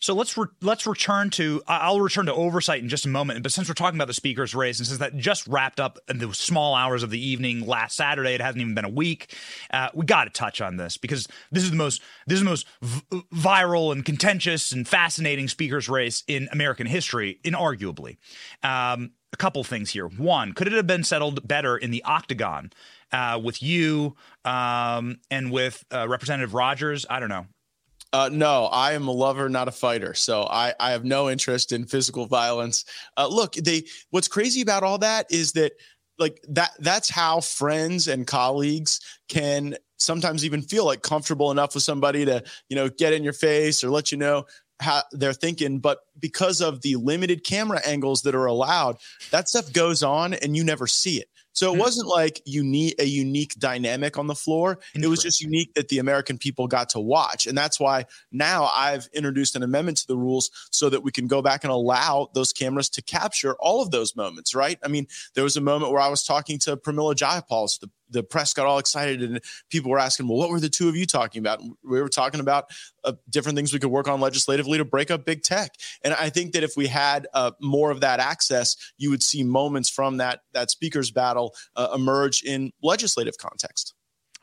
So let's re- let's return to I'll return to oversight in just a moment. But since we're talking about the speaker's race, and since that just wrapped up in the small hours of the evening last Saturday, it hasn't even been a week. Uh, we got to touch on this because this is the most this is the most v- viral and contentious and fascinating speaker's race in American history, inarguably. Um, a couple things here. One, could it have been settled better in the octagon uh, with you um, and with uh, Representative Rogers? I don't know. Uh, no, I am a lover, not a fighter. So I, I have no interest in physical violence. Uh, look, they what's crazy about all that is that like that that's how friends and colleagues can sometimes even feel like comfortable enough with somebody to you know get in your face or let you know how they're thinking, but because of the limited camera angles that are allowed, that stuff goes on and you never see it. So it mm-hmm. wasn't like you need a unique dynamic on the floor. It was just unique that the American people got to watch. And that's why now I've introduced an amendment to the rules so that we can go back and allow those cameras to capture all of those moments, right? I mean, there was a moment where I was talking to Pramila Jayapal, the the press got all excited and people were asking, well, what were the two of you talking about? we were talking about uh, different things we could work on legislatively to break up big tech. And I think that if we had uh, more of that access, you would see moments from that that speakers battle uh, emerge in legislative context.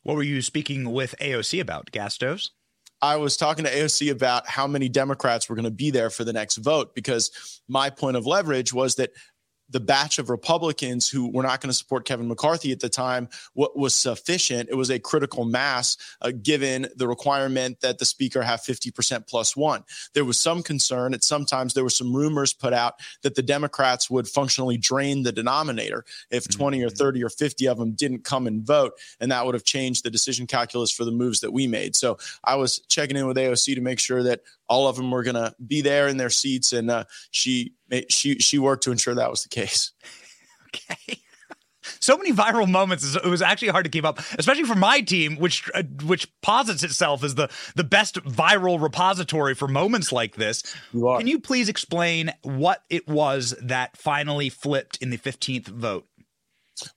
What were you speaking with AOC about? Gas stoves? I was talking to AOC about how many Democrats were going to be there for the next vote because my point of leverage was that the batch of Republicans who were not going to support Kevin McCarthy at the time what was sufficient. It was a critical mass uh, given the requirement that the speaker have 50% plus one. There was some concern at sometimes there were some rumors put out that the Democrats would functionally drain the denominator if mm-hmm. 20 or 30 or 50 of them didn't come and vote. And that would have changed the decision calculus for the moves that we made. So I was checking in with AOC to make sure that all of them were going to be there in their seats. And uh, she, she, she worked to ensure that was the case. okay so many viral moments. It was actually hard to keep up, especially for my team, which uh, which posits itself as the the best viral repository for moments like this. You Can you please explain what it was that finally flipped in the fifteenth vote?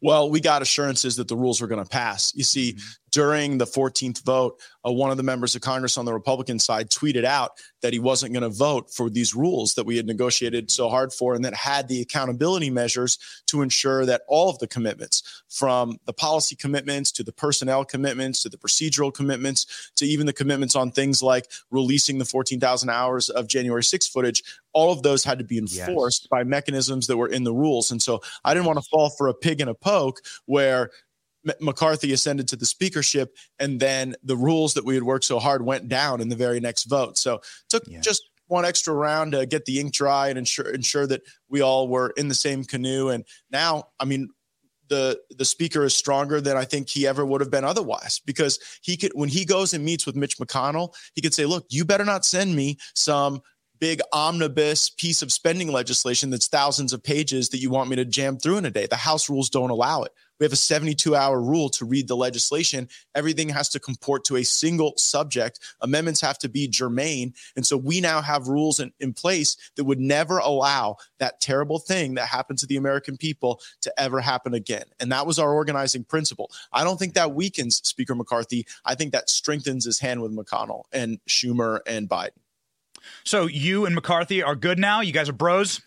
Well, we got assurances that the rules were going to pass. You see, mm-hmm during the 14th vote, uh, one of the members of Congress on the Republican side tweeted out that he wasn't going to vote for these rules that we had negotiated so hard for and that had the accountability measures to ensure that all of the commitments, from the policy commitments to the personnel commitments to the procedural commitments to even the commitments on things like releasing the 14,000 hours of January 6 footage, all of those had to be enforced yes. by mechanisms that were in the rules. And so I didn't want to fall for a pig in a poke where McCarthy ascended to the speakership, and then the rules that we had worked so hard went down in the very next vote. So took yeah. just one extra round to get the ink dry and ensure ensure that we all were in the same canoe. And now, I mean, the the speaker is stronger than I think he ever would have been otherwise because he could when he goes and meets with Mitch McConnell, he could say, "Look, you better not send me some big omnibus piece of spending legislation that's thousands of pages that you want me to jam through in a day. The House rules don't allow it. We have a 72 hour rule to read the legislation. Everything has to comport to a single subject. Amendments have to be germane. And so we now have rules in, in place that would never allow that terrible thing that happened to the American people to ever happen again. And that was our organizing principle. I don't think that weakens Speaker McCarthy. I think that strengthens his hand with McConnell and Schumer and Biden. So you and McCarthy are good now? You guys are bros?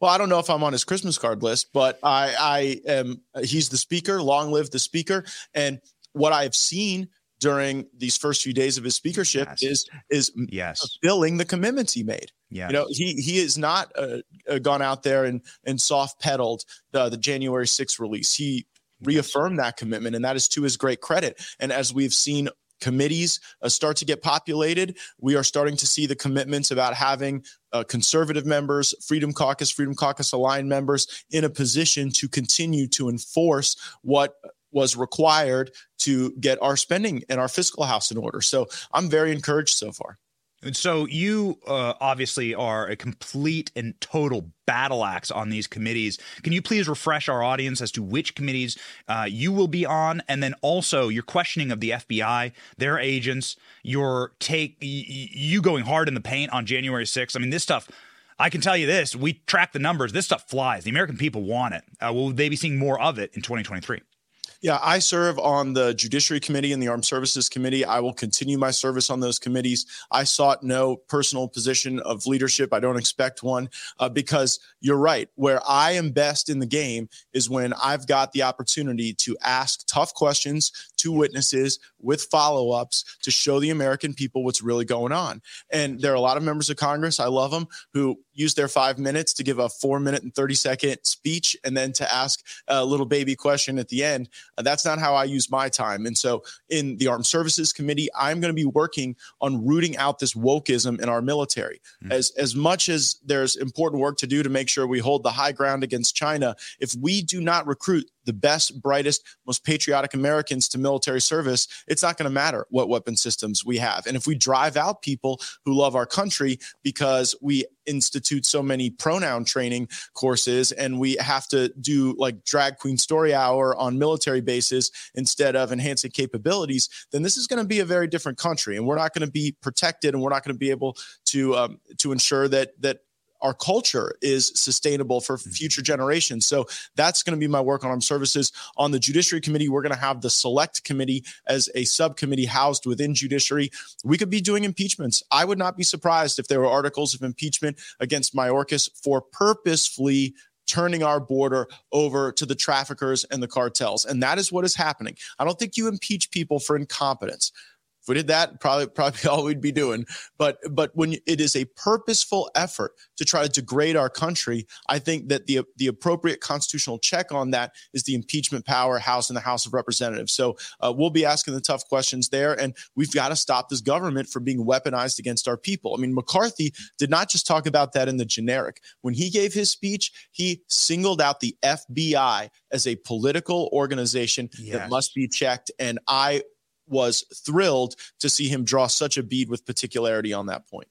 Well, I don't know if I'm on his Christmas card list, but I, I am. He's the speaker. Long live the speaker. And what I've seen during these first few days of his speakership yes. is is yes. fulfilling the commitments he made. Yeah, you know he he has not uh, uh, gone out there and and soft pedaled the the January 6th release. He reaffirmed that commitment, and that is to his great credit. And as we've seen committees uh, start to get populated. We are starting to see the commitments about having uh, conservative members, Freedom Caucus, Freedom Caucus aligned members in a position to continue to enforce what was required to get our spending and our fiscal house in order. So I'm very encouraged so far. And so you uh, obviously are a complete and total battle axe on these committees. Can you please refresh our audience as to which committees uh, you will be on, and then also your questioning of the FBI, their agents, your take, y- you going hard in the paint on January 6th. I mean, this stuff. I can tell you this: we track the numbers. This stuff flies. The American people want it. Uh, will they be seeing more of it in 2023? Yeah, I serve on the Judiciary Committee and the Armed Services Committee. I will continue my service on those committees. I sought no personal position of leadership. I don't expect one uh, because you're right. Where I am best in the game is when I've got the opportunity to ask tough questions to witnesses with follow ups to show the American people what's really going on. And there are a lot of members of Congress, I love them, who use their five minutes to give a four minute and 30 second speech and then to ask a little baby question at the end. Uh, that's not how I use my time. And so in the Armed Services Committee, I'm going to be working on rooting out this wokeism in our military. Mm-hmm. As, as much as there's important work to do to make sure we hold the high ground against China, if we do not recruit the best, brightest, most patriotic Americans to military service, it's not going to matter what weapon systems we have. And if we drive out people who love our country because we institute so many pronoun training courses and we have to do like drag queen story hour on military bases instead of enhancing capabilities, then this is going to be a very different country. And we're not going to be protected and we're not going to be able to, um, to ensure that, that our culture is sustainable for mm-hmm. future generations. So that's going to be my work on armed services. On the Judiciary Committee, we're going to have the Select Committee as a subcommittee housed within Judiciary. We could be doing impeachments. I would not be surprised if there were articles of impeachment against Mayorkas for purposefully turning our border over to the traffickers and the cartels. And that is what is happening. I don't think you impeach people for incompetence. We did that, probably probably all we'd be doing. But but when it is a purposeful effort to try to degrade our country, I think that the the appropriate constitutional check on that is the impeachment power House and the House of Representatives. So uh, we'll be asking the tough questions there, and we've got to stop this government from being weaponized against our people. I mean, McCarthy did not just talk about that in the generic. When he gave his speech, he singled out the FBI as a political organization yes. that must be checked, and I was thrilled to see him draw such a bead with particularity on that point.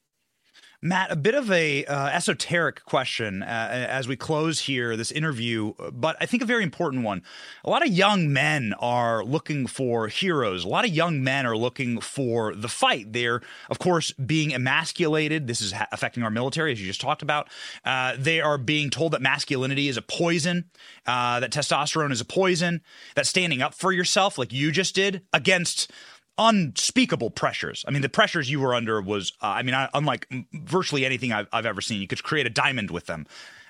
Matt, a bit of a uh, esoteric question uh, as we close here this interview, but I think a very important one. A lot of young men are looking for heroes. A lot of young men are looking for the fight. They're, of course, being emasculated. This is ha- affecting our military, as you just talked about. Uh, they are being told that masculinity is a poison, uh, that testosterone is a poison, that standing up for yourself, like you just did, against unspeakable pressures. I mean, the pressures you were under was, uh, I mean, unlike virtually anything I've, I've, ever seen. You could create a diamond with them.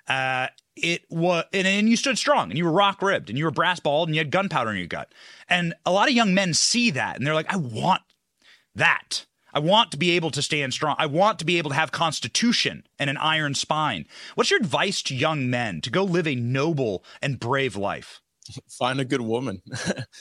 Uh, it was, and, and, you stood strong, and you were rock ribbed, and you were brass balled, and you had gunpowder in your gut. And a lot of young men see that, and they're like, I want that. I want to be able to stand strong. I want to be able to have constitution and an iron spine. What's your advice to young men to go live a noble and brave life? Find a good woman.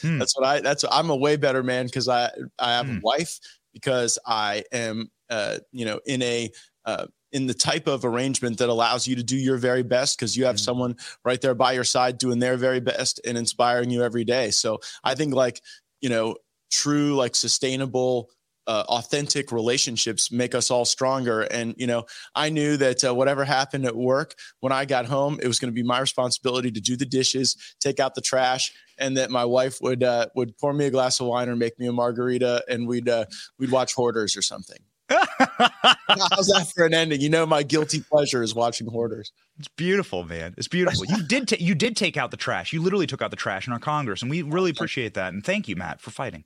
Hmm. That's what I. That's I'm a way better man because I I have hmm. a wife because I am uh you know in a uh in the type of arrangement that allows you to do your very best because you have mm someone right there by your side doing their very best and inspiring you every day. So I think like you know true like sustainable uh, authentic relationships make us all stronger. And, you know, I knew that uh, whatever happened at work, when I got home, it was going to be my responsibility to do the dishes, take out the trash, and that my wife would uh, would pour me a glass of wine or make me a margarita, and we'd uh, we'd watch Hoarders or something. How's that for an ending? You know, my guilty pleasure is watching Hoarders. It's beautiful, man. It's beautiful. You did ta- you did take out the trash. You literally took out the trash in our Congress, and we really appreciate that. And thank you, Matt, for fighting.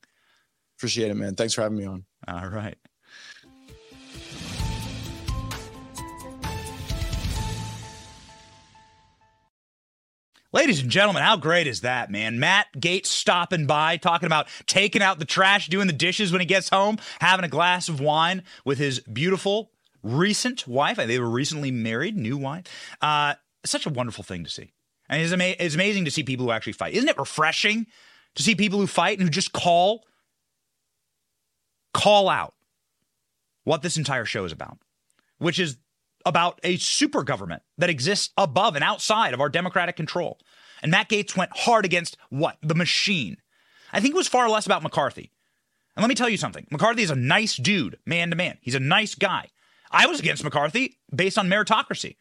Appreciate it, man. Thanks for having me on. All right. Ladies and gentlemen, how great is that, man? Matt Gaetz stopping by, talking about taking out the trash, doing the dishes when he gets home, having a glass of wine with his beautiful recent wife. They were recently married, new wife. Uh, such a wonderful thing to see. And it's, ama- it's amazing to see people who actually fight. Isn't it refreshing to see people who fight and who just call call out what this entire show is about, which is about a super government that exists above and outside of our democratic control. And Matt Gaetz went hard against what? The machine. I think it was far less about McCarthy. And let me tell you something McCarthy is a nice dude, man to man. He's a nice guy. I was against McCarthy based on meritocracy.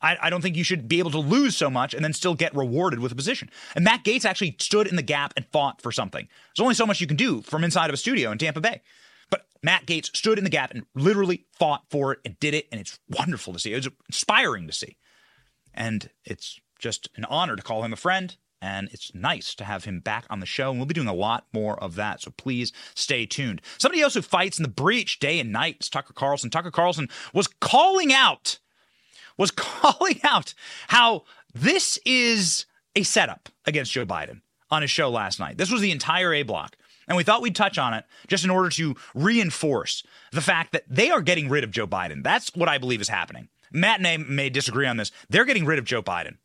I, I, don't think you should be able to lose so much and then still get rewarded with a position. And Matt Gaetz actually stood in the gap and fought for something. There's only so much you can do from inside of a studio in Tampa Bay. But Matt Gaetz stood in the gap and literally fought for it and did it. And it's wonderful to see. It's inspiring to see. And it's just an honor to call him a friend. And it's nice to have him back on the show. And we'll be doing a lot more of that. So please stay tuned. Somebody else who fights in the breach day and night is Tucker Carlson. Tucker Carlson was calling out, was calling out how this is a setup against Joe Biden on his show last night. This was the entire A block. And we thought we'd touch on it just in order to reinforce the fact that they are getting rid of Joe Biden. That's what I believe is happening. Matt and I may disagree on this. They're getting rid of Joe Biden.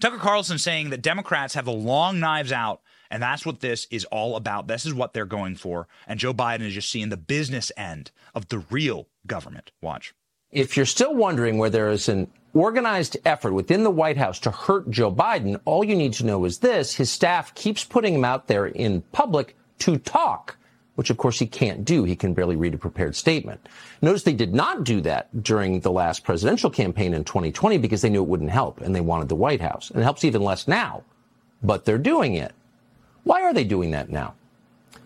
Tucker Carlson saying that Democrats have the long knives out, and that's what this is all about. This is what they're going for. And Joe Biden is just seeing the business end of the real government. Watch. If you're still wondering where there is an organized effort within the White House to hurt Joe Biden, all you need to know is this his staff keeps putting him out there in public to talk, which of course he can't do. He can barely read a prepared statement. Notice they did not do that during the last presidential campaign in 2020 because they knew it wouldn't help and they wanted the White House. And it helps even less now, but they're doing it. Why are they doing that now?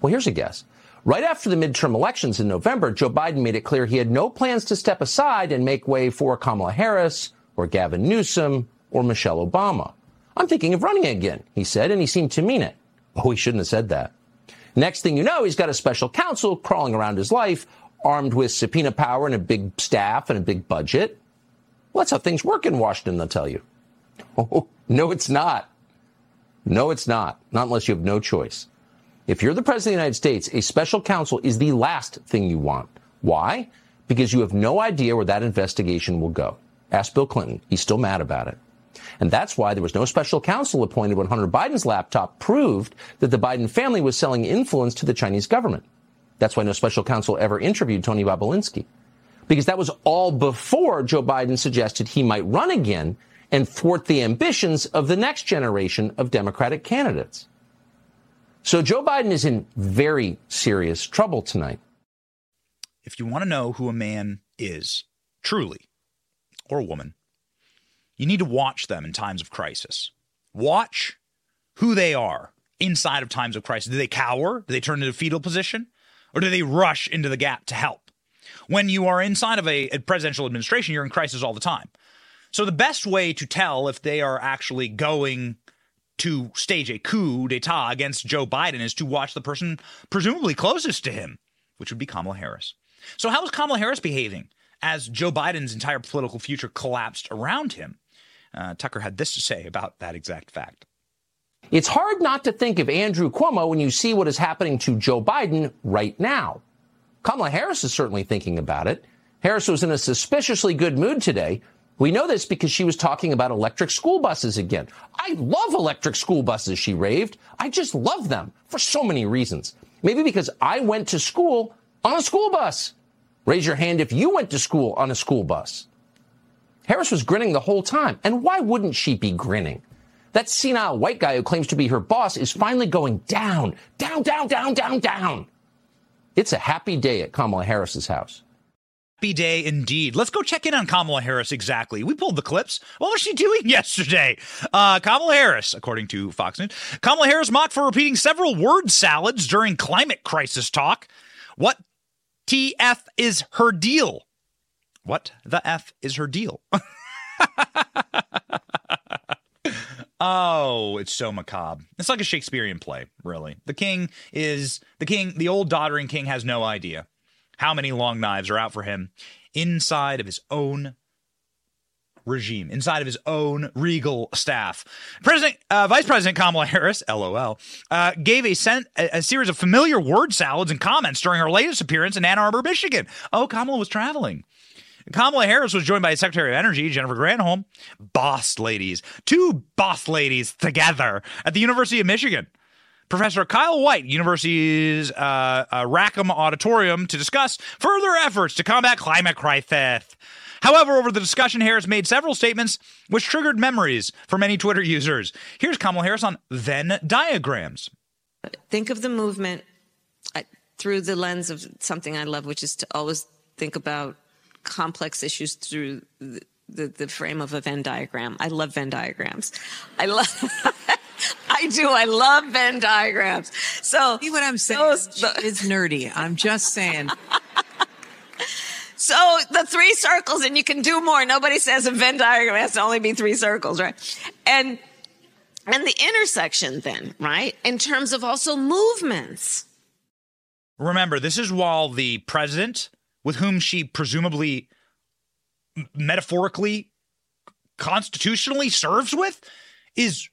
Well, here's a guess. Right after the midterm elections in November, Joe Biden made it clear he had no plans to step aside and make way for Kamala Harris or Gavin Newsom or Michelle Obama. I'm thinking of running again, he said, and he seemed to mean it. Oh, he shouldn't have said that. Next thing you know, he's got a special counsel crawling around his life, armed with subpoena power and a big staff and a big budget. Well, that's how things work in Washington, they'll tell you. Oh, no, it's not. No, it's not. Not unless you have no choice. If you're the president of the United States, a special counsel is the last thing you want. Why? Because you have no idea where that investigation will go. Ask Bill Clinton. He's still mad about it. And that's why there was no special counsel appointed when Hunter Biden's laptop proved that the Biden family was selling influence to the Chinese government. That's why no special counsel ever interviewed Tony Bobulinski. Because that was all before Joe Biden suggested he might run again and thwart the ambitions of the next generation of Democratic candidates. So Joe Biden is in very serious trouble tonight. If you want to know who a man is, truly, or a woman, you need to watch them in times of crisis. Watch who they are inside of times of crisis. Do they cower? Do they turn into a fetal position? Or do they rush into the gap to help? When you are inside of a, a presidential administration, you're in crisis all the time. So the best way to tell if they are actually going to stage a coup d'etat against Joe Biden is to watch the person presumably closest to him, which would be Kamala Harris. So how is Kamala Harris behaving as Joe Biden's entire political future collapsed around him? Uh, Tucker had this to say about that exact fact. It's hard not to think of Andrew Cuomo when you see what is happening to Joe Biden right now. Kamala Harris is certainly thinking about it. Harris was in a suspiciously good mood today. We know this because she was talking about electric school buses again. I love electric school buses, she raved. I just love them for so many reasons. Maybe because I went to school on a school bus. Raise your hand if you went to school on a school bus. Harris was grinning the whole time. And why wouldn't she be grinning? That senile white guy who claims to be her boss is finally going down, down, down, down, down, down. It's a happy day at Kamala Harris's house. Happy day indeed. Let's go check in on Kamala Harris exactly. We pulled the clips. What was she doing yesterday? Uh, Kamala Harris, according to Fox News, Kamala Harris mocked for repeating several word salads during climate crisis talk. What TF is her deal? What the F is her deal? oh, it's so macabre. It's like a Shakespearean play, really. The king is the king, the old doddering king has no idea how many long knives are out for him inside of his own regime, inside of his own regal staff. President, uh, Vice President Kamala Harris, LOL, uh, gave a, sen- a, a, series of familiar word salads and comments during her latest appearance in Ann Arbor, Michigan. Oh, Kamala was traveling. Kamala Harris was joined by Secretary of Energy Jennifer Granholm, boss ladies, two boss ladies together at the University of Michigan. Professor Kyle Whyte, University's uh, uh, Rackham Auditorium, to discuss further efforts to combat climate crisis. However, over the discussion, Harris made several statements which triggered memories for many Twitter users. Here's Kamala Harris on Venn diagrams. Think of the movement uh, through the lens of something I love, which is to always think about complex issues through the, the, the frame of a Venn diagram. I love Venn diagrams. I love. I do. I love Venn diagrams. So see what I'm saying? Those, the, it's nerdy. I'm just saying. so the three circles, and you can do more. Nobody says a Venn diagram has to only be three circles, right? And and the intersection, then, right? In terms of also movements. Remember, this is while the president with whom she presumably metaphorically constitutionally serves with is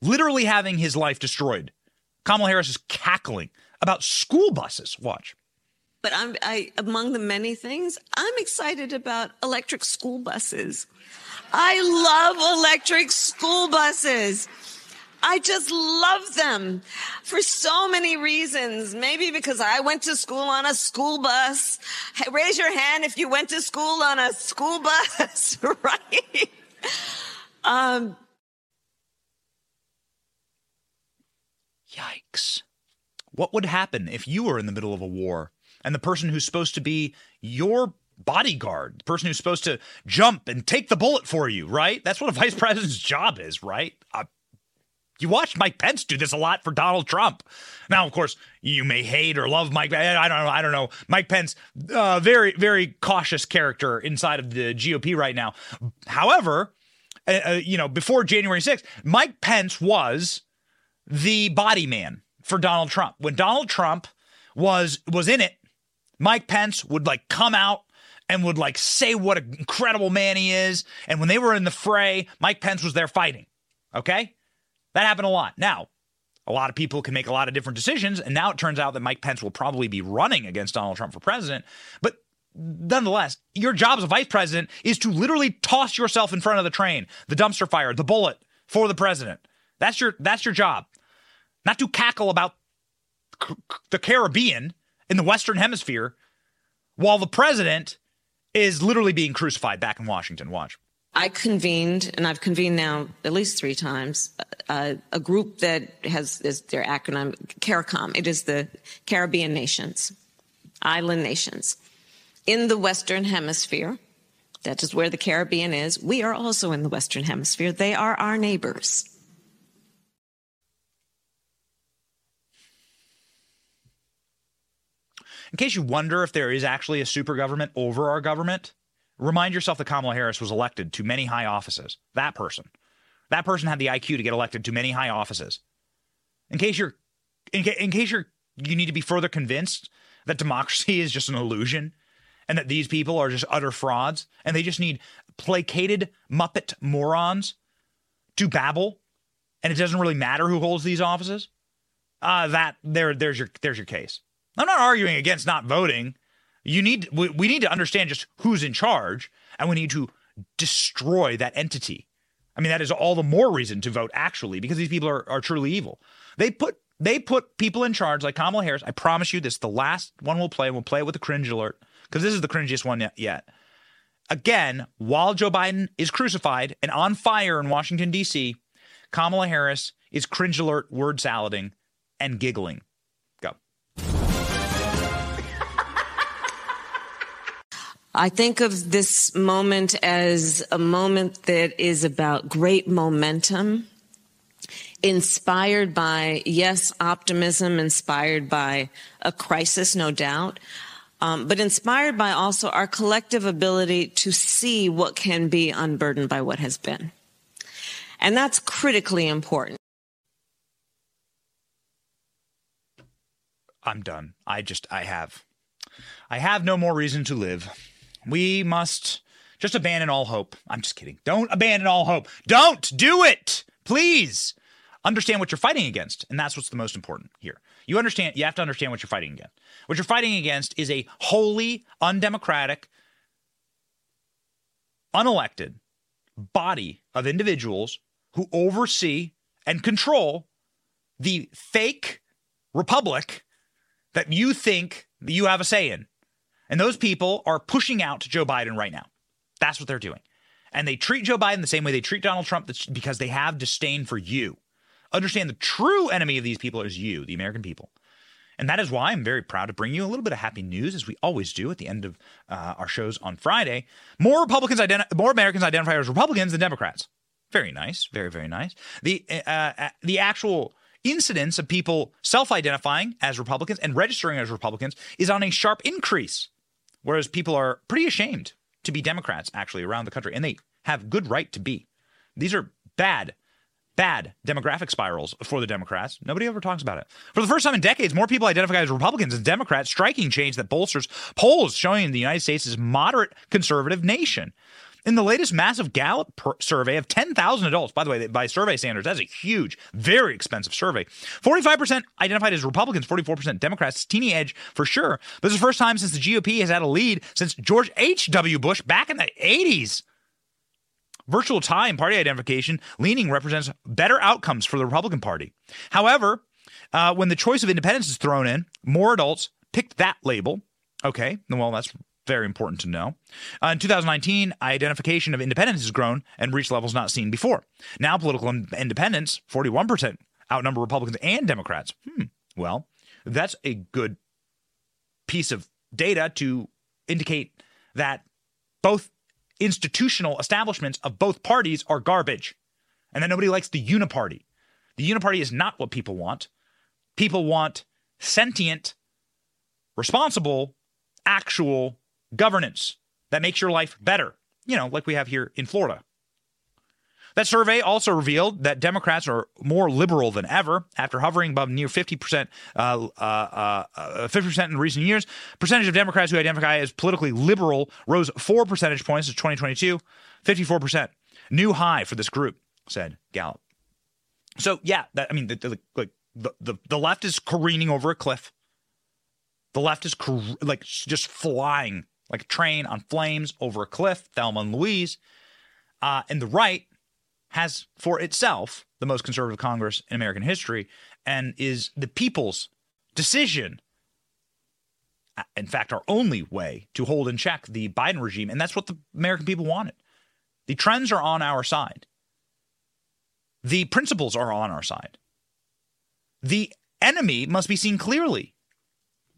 literally having his life destroyed. Kamala Harris is cackling about school buses. Watch. But I'm I among the many things, I'm excited about electric school buses. I love electric school buses. I just love them for so many reasons. Maybe because I went to school on a school bus. Hey, raise your hand if you went to school on a school bus, right? Um, Yikes. What would happen if you were in the middle of a war and the person who's supposed to be your bodyguard, the person who's supposed to jump and take the bullet for you, right? That's what a vice president's job is, right? Uh, you watched Mike Pence do this a lot for Donald Trump. Now, of course, you may hate or love Mike. I don't know. I don't know. Mike Pence, uh, very, very cautious character inside of the GOP right now. However, uh, uh, you know, before January 6th, Mike Pence was the body man for Donald Trump. When Donald Trump was was in it, Mike Pence would like come out and would like say what an incredible man he is. And when they were in the fray, Mike Pence was there fighting. Okay? That happened a lot. Now, A lot of people can make a lot of different decisions. And now it turns out that Mike Pence will probably be running against Donald Trump for president. But nonetheless, your job as a vice president is to literally toss yourself in front of the train, the dumpster fire, the bullet for the president. That's your that's your job. Not to cackle about the Caribbean in the Western Hemisphere while the president is literally being crucified back in Washington. Watch. I convened, and I've convened now at least three times, uh, a group that has is their acronym CARICOM. It is the Caribbean nations, island nations. In the Western Hemisphere, that is where the Caribbean is. We are also in the Western Hemisphere. They are our neighbors. In case you wonder if there is actually a super government over our government, remind yourself that Kamala Harris was elected to many high offices. That person. That person had the IQ to get elected to many high offices. In case you're in, ca- in case you're you need to be further convinced that democracy is just an illusion and that these people are just utter frauds and they just need placated muppet morons to babble and it doesn't really matter who holds these offices. Uh that there there's your there's your case. I'm not arguing against not voting. You need we, we need to understand just who's in charge, and we need to destroy that entity. I mean, that is all the more reason to vote actually, because these people are, are truly evil. They put they put people in charge like Kamala Harris. I promise you, this the last one we'll play. And we'll play it with the cringe alert because this is the cringiest one yet. Again, while Joe Biden is crucified and on fire in Washington D.C., Kamala Harris is cringe alert word salading and giggling. I think of this moment as a moment that is about great momentum, inspired by, yes, optimism, inspired by a crisis, no doubt, um, but inspired by also our collective ability to see what can be unburdened by what has been. And that's critically important. I'm done. I just, I have. I have no more reason to live. We must just abandon all hope. I'm just kidding. Don't abandon all hope. Don't do it. Please understand what you're fighting against. And that's what's the most important here. You understand, you have to understand what you're fighting against. What you're fighting against is a wholly undemocratic, unelected body of individuals who oversee and control the fake republic that you think you have a say in. And those people are pushing out Joe Biden right now. That's what they're doing. And they treat Joe Biden the same way they treat Donald Trump because they have disdain for you. Understand the true enemy of these people is you, the American people. And that is why I'm very proud to bring you a little bit of happy news, as we always do at the end of uh, our shows on Friday. More Republicans, identi- more Americans identify as Republicans than Democrats. Very nice, very very nice. The uh, uh, the actual incidence of people self-identifying as Republicans and registering as Republicans is on a sharp increase. Whereas people are pretty ashamed to be Democrats actually around the country, and they have good right to be. These are bad, bad demographic spirals for the Democrats. Nobody ever talks about it. For the first time in decades, more people identify as Republicans than Democrats, striking change that bolsters polls showing the United States is moderate conservative nation. In the latest massive Gallup per- survey of 10,000 adults, by the way, by survey standards, that's a huge, very expensive survey. 45% identified as Republicans, 44% Democrats. Teeny edge for sure. This is the first time since the GOP has had a lead since George H.W. Bush back in the 80s. Virtual tie and party identification leaning represents better outcomes for the Republican Party. However, uh, when the choice of independence is thrown in, more adults picked that label. Okay, well, that's very important to know. Uh, in 2019, identification of independence has grown and reached levels not seen before. Now, political independence, 41%, outnumber Republicans and Democrats. Hmm. Well, that's a good piece of data to indicate that both institutional establishments of both parties are garbage and that nobody likes the uniparty. The uniparty is not what people want. People want sentient, responsible, actual governance that makes your life better, you know, like we have here in Florida. That survey also revealed that Democrats are more liberal than ever after hovering above near 50%, uh, uh, uh, 50% in recent years. Percentage of Democrats who identify as politically liberal rose four percentage points in 2022, 54%. New high for this group, said Gallup. So, yeah, that, I mean, the, the, The, the, left is careening over a cliff. The left is like just flying like a train on flames over a cliff, Thelma and Louise. Uh, and the right has for itself the most conservative Congress in American history and is the people's decision. Uh, in fact, our only way to hold in check the Biden regime. And that's what the American people wanted. The trends are on our side, the principles are on our side. The enemy must be seen clearly.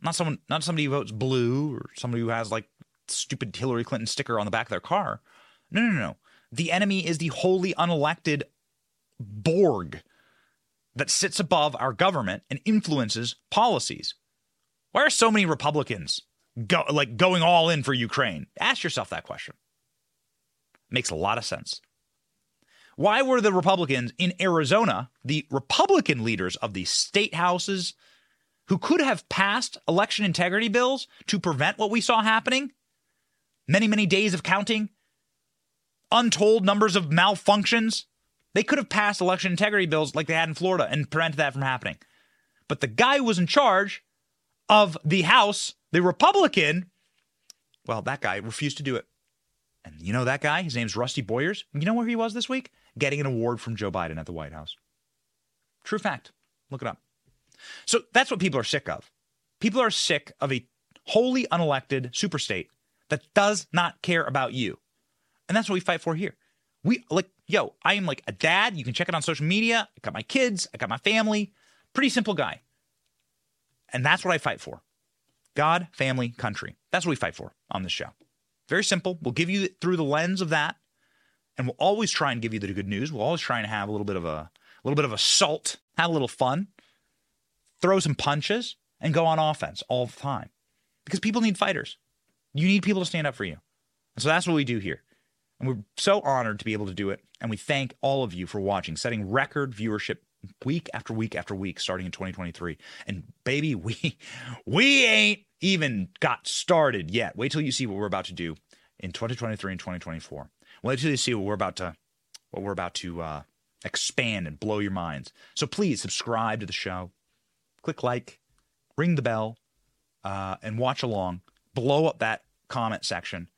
Not someone, not somebody who votes blue or somebody who has like stupid Hillary Clinton sticker on the back of their car. No, no, no. The enemy is the wholly unelected Borg that sits above our government and influences policies. Why are so many Republicans go like going all in for Ukraine? Ask yourself that question. Makes a lot of sense. Why were the Republicans in Arizona, the Republican leaders of the state houses, who could have passed election integrity bills to prevent what we saw happening? Many, many days of counting, untold numbers of malfunctions. They could have passed election integrity bills like they had in Florida and prevented that from happening. But the guy who was in charge of the House, the Republican, well, that guy refused to do it. And you know that guy? His name's Rusty Bowers. You know where he was this week? Getting an award from Joe Biden at the White House. True fact. Look it up. So that's what people are sick of. People are sick of a wholly unelected superstate that does not care about you. And that's what we fight for here. We like, yo, I am like a dad. You can check it on social media. I got my kids, I got my family. Pretty simple guy. And that's what I fight for God, family, country. That's what we fight for on this show. Very simple. We'll give you through the lens of that. And we'll always try and give you the good news. We'll always try and have a little bit of a, a little bit of a salt, have a little fun, throw some punches, and go on offense all the time. Because people need fighters. You need people to stand up for you. And so that's what we do here. And we're so honored to be able to do it. And we thank all of you for watching, setting record viewership week after week after week starting in 2023. And baby, we we ain't even got started yet. Wait till you see what we're about to do in 2023 and 2024. Wait till you see what we're about to what we're about to uh, expand and blow your minds. So please subscribe to the show, click like, ring the bell, uh, and watch along. Blow up that comment section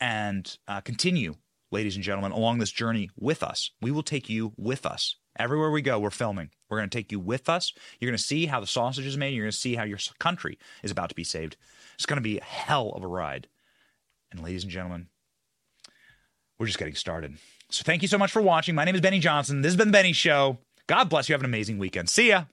and uh, continue, ladies and gentlemen, along this journey with us. We will take you with us. Everywhere we go, we're filming. We're going to take you with us. You're going to see how the sausage is made. You're going to see how your country is about to be saved. It's going to be a hell of a ride. And, ladies and gentlemen, we're just getting started. So, thank you so much for watching. My name is Benny Johnson. This has been the Benny Show. God bless you. Have an amazing weekend. See ya.